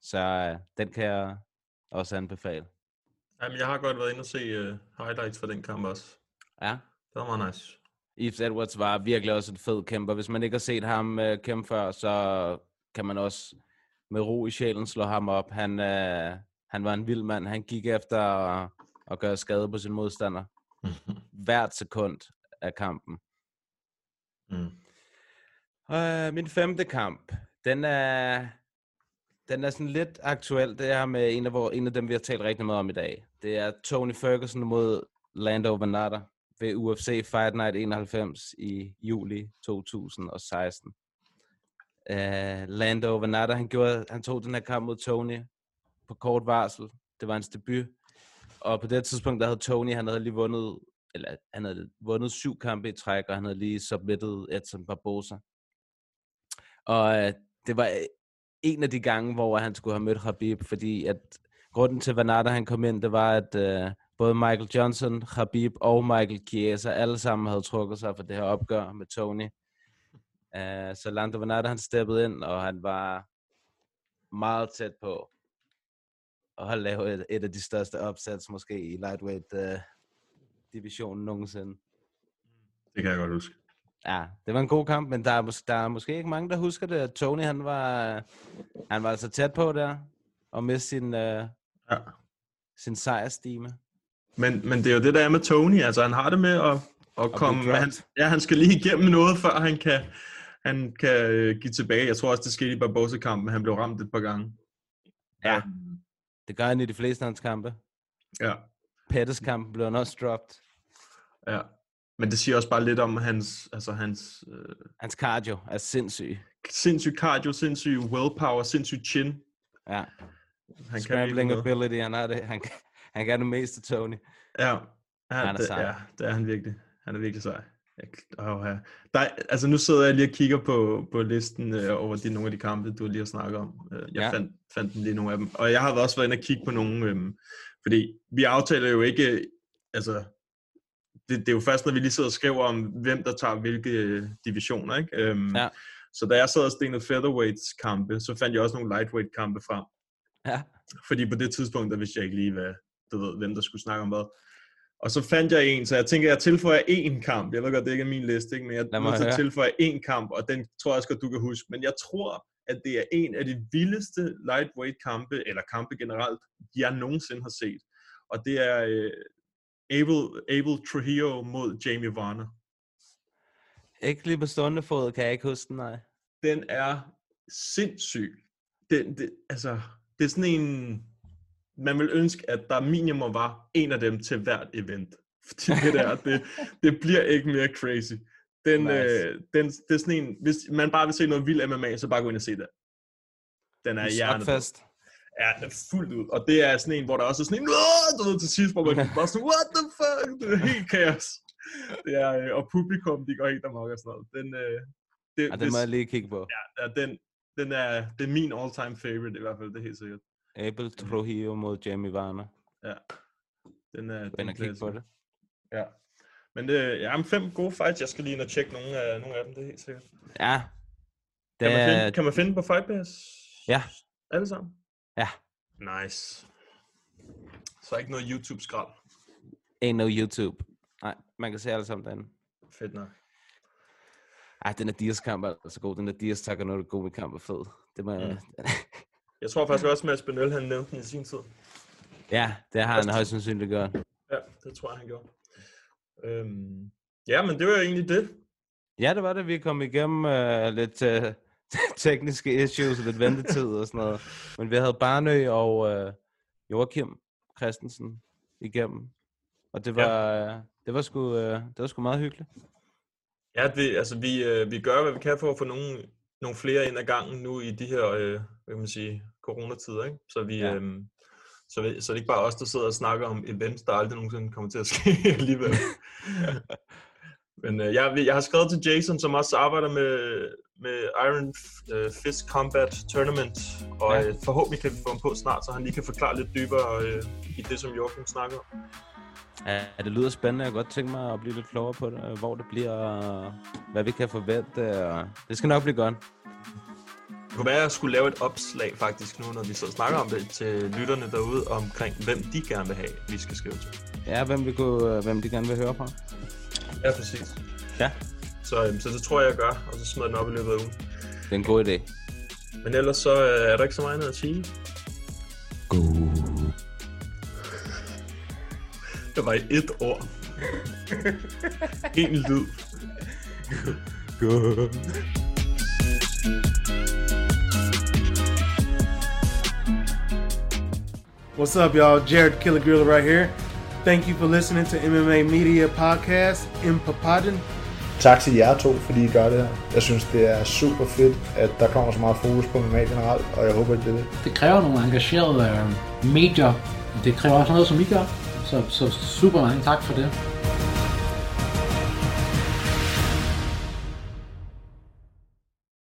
[SPEAKER 1] Så øh, den kan jeg også anbefale.
[SPEAKER 2] Jamen, jeg har godt været inde og se uh, highlights fra den kamp også.
[SPEAKER 1] Ja.
[SPEAKER 2] Det var meget nice.
[SPEAKER 1] Yves Edwards var virkelig også en fed kæmper. Hvis man ikke har set ham øh, kæmpe før, så kan man også med ro i sjælen slå ham op. Han, øh, han var en vild mand. Han gik efter at, at gøre skade på sin modstander. Hvert sekund af kampen.
[SPEAKER 2] Mm.
[SPEAKER 1] Uh, min femte kamp, den er, den er sådan lidt aktuel. Det er med en af, vores, en af dem, vi har talt rigtig meget om i dag. Det er Tony Ferguson mod Lando Venata ved UFC Fight Night 91 i juli 2016. Uh, øh, Lando Venata, han, gjorde, han tog den her kamp mod Tony på kort varsel. Det var hans debut. Og på det tidspunkt, der havde Tony, han havde lige vundet, eller han havde vundet syv kampe i træk, og han havde lige submittet Edson Barbosa. Og uh, det var en af de gange, hvor han skulle have mødt Habib, fordi at grunden til, Vanata han kom ind, det var, at øh, både Michael Johnson, Habib og Michael Chiesa alle sammen havde trukket sig for det her opgør med Tony. Uh, så Lando Vanata han steppede ind, og han var meget tæt på at lave et, et af de største opsats måske i lightweight uh, divisionen nogensinde.
[SPEAKER 2] Det kan jeg godt huske.
[SPEAKER 1] Ja, det var en god kamp, men der er, mås- der er måske ikke mange, der husker det. Tony, han var, han var altså tæt på der, og miste sin, uh,
[SPEAKER 2] ja.
[SPEAKER 1] sin sejrstime.
[SPEAKER 2] Men, men det er jo det, der er med Tony. Altså, han har det med at, at komme...
[SPEAKER 1] dropped.
[SPEAKER 2] Han, ja, han skal lige igennem noget, før han kan, han kan øh, give tilbage. Jeg tror også, det skete i Barbosa-kampen. Han blev ramt et par gange.
[SPEAKER 1] Ja, det gør han i de fleste af hans kampe.
[SPEAKER 2] Ja.
[SPEAKER 1] Pettis kampen blev han også dropped.
[SPEAKER 2] Ja. Men det siger også bare lidt om hans... Altså hans øh,
[SPEAKER 1] Hans cardio er sindssyg.
[SPEAKER 2] sindssyg cardio, sindssyg willpower, sindssyg chin.
[SPEAKER 1] Ja.
[SPEAKER 2] Han kan
[SPEAKER 1] Scrambling
[SPEAKER 2] noget.
[SPEAKER 1] ability, han har det. Han, kan- han kan det meste, Tony.
[SPEAKER 2] Ja, ja
[SPEAKER 1] Han er
[SPEAKER 2] det,
[SPEAKER 1] sej.
[SPEAKER 2] ja, det er han virkelig. Han er virkelig sej. Jeg, oh, ja. Der, er- altså nu sidder jeg lige og kigger på, på listen øh, over de, nogle af de kampe, du lige har snakket om. Øh, jeg
[SPEAKER 1] Ja.
[SPEAKER 2] fandt, fandt den lige nogle af dem. Og jeg har også været inde og kigge på nogle, øh, fordi vi aftaler jo ikke, altså det, det er jo først, når vi lige sidder og skriver om, hvem der tager hvilke øh, divisioner, ikke? Øhm,
[SPEAKER 1] Ja.
[SPEAKER 2] Så da jeg sad og stenede featherweights kampe, så fandt jeg også nogle lightweight kampe frem.
[SPEAKER 1] Ja.
[SPEAKER 2] Fordi på det tidspunkt, der vidste jeg ikke lige, hvad, du ved, hvem der skulle snakke om hvad. Og så fandt jeg en, så jeg tænker, jeg tilføjer én kamp. Jeg ved godt, det ikke er min liste, ikke? men jeg at
[SPEAKER 1] høre.
[SPEAKER 2] tilføje én kamp, og den tror jeg også godt, du kan huske. Men jeg tror, at det er en af de vildeste lightweight kampe, eller kampe generelt, jeg nogensinde har set. Og det er øh, Abel, Abel Trujillo mod Jamie Varner.
[SPEAKER 1] Ikke lige på stående fod, kan jeg ikke huske den, nej.
[SPEAKER 2] Den er sindssyg. Den, det, altså, det er sådan en... Man vil ønske, at der minimum var en af dem til hvert event. Fordi det der, det, det bliver ikke mere crazy. Den,
[SPEAKER 1] Nice.
[SPEAKER 2] øh, den, det er sådan en, hvis man bare vil se noget vild MMA, så bare gå ind og se det. Den er hjernet. Ja, den er fuldt ud. Og det er sådan en, hvor der også er sådan en, du ved, til sidst, hvor man bare sådan, what the fuck? Det er helt kaos. Det er, øh, og publikum, de går helt amok og sådan noget. Den, øh, det,
[SPEAKER 1] Ja, den må jeg lige kigge på.
[SPEAKER 2] Ja, ja den, den er, det er min all-time favorite i hvert fald, det er helt sikkert.
[SPEAKER 1] Abel Trujillo mod Jamie Varner.
[SPEAKER 2] Ja. Den er,
[SPEAKER 1] ind og kigge på det.
[SPEAKER 2] Ja. Men det, ja, men fem gode fights. Jeg skal lige ind og tjekke nogle af, nogle af dem, det er helt sikkert.
[SPEAKER 1] Ja. Det
[SPEAKER 2] Kan, man
[SPEAKER 1] er,
[SPEAKER 2] finde, kan man finde på Fight Pass?
[SPEAKER 1] Ja.
[SPEAKER 2] Alle sammen?
[SPEAKER 1] Ja.
[SPEAKER 2] Nice. Så ikke noget YouTube-skrald.
[SPEAKER 1] ain't no YouTube. Nej, man kan se alle sammen derinde.
[SPEAKER 2] Fedt nok.
[SPEAKER 1] Ej, den er Dias kamp er altså god. Den er Dias Takanori Gomi kamp er fed. Det må jeg...
[SPEAKER 2] Jeg tror faktisk også, at Mads Benøl, han nævnte den i sin tid.
[SPEAKER 1] ja, det har han højst sandsynligt gjort.
[SPEAKER 2] Ja, det tror jeg, han gjorde. Øhm, ja, men det var jo egentlig det.
[SPEAKER 1] Ja, det var det. Vi kom igennem uh, lidt uh, tekniske issues og lidt ventetid og sådan noget. Men vi havde Barnø og uh, Joachim Christensen igennem. Og det var, uh, det var, sgu, uh, det var sgu meget hyggeligt.
[SPEAKER 2] Ja, det, altså vi, øh, vi gør, hvad vi kan for at få nogle, nogle flere ind ad gangen nu i de her, øh, hvad kan man sige, coronatider, ikke? Så vi,
[SPEAKER 1] Ja.
[SPEAKER 2] ja. øhm, så, vi, så det er ikke bare os, der sidder og snakker om events, der aldrig nogensinde kommer til at ske alligevel. Men øh, jeg, jeg har skrevet til Jason, som også arbejder med, med Iron øh, Fist Combat Tournament, og
[SPEAKER 1] Ja.
[SPEAKER 2] øh, forhåbentlig kan vi få ham på snart, så han lige kan forklare lidt dybere øh, i det, som Joachim snakker om.
[SPEAKER 1] Ja, det lyder spændende. Jeg kunne godt tænke mig at blive lidt klogere på det, øh, hvor det bliver, og hvad vi kan forvente. Og det skal nok blive godt.
[SPEAKER 2] Det kunne være, at jeg skulle lave et opslag faktisk nu, når vi så snakker om det til lytterne derude, omkring hvem de gerne vil have, vi skal skrive til.
[SPEAKER 1] Ja, hvem, vi kunne, øh, hvem de gerne vil høre fra.
[SPEAKER 2] Ja, præcis.
[SPEAKER 1] Ja.
[SPEAKER 2] Så, øhm, så det tror jeg, jeg gør, og så smider den op i løbet af ugen.
[SPEAKER 1] Det er en god idé.
[SPEAKER 2] Men ellers så øh, er der ikke så meget andet at sige.
[SPEAKER 1] God
[SPEAKER 2] Det var i et ord. en lyd.
[SPEAKER 4] Good.
[SPEAKER 13] What's up, y'all? Jared Killer Gorilla right here. Thank you for listening to MMA Media Podcast in Papadon.
[SPEAKER 14] Tak til jer to, fordi I gør det her. Jeg synes, det er super fedt, at der kommer så meget fokus på MMA generelt, og jeg håber, at det er det.
[SPEAKER 15] Det kræver nogle engagerede øh, medier. Det kræver også noget, som I gør. Så, så super mange tak for det.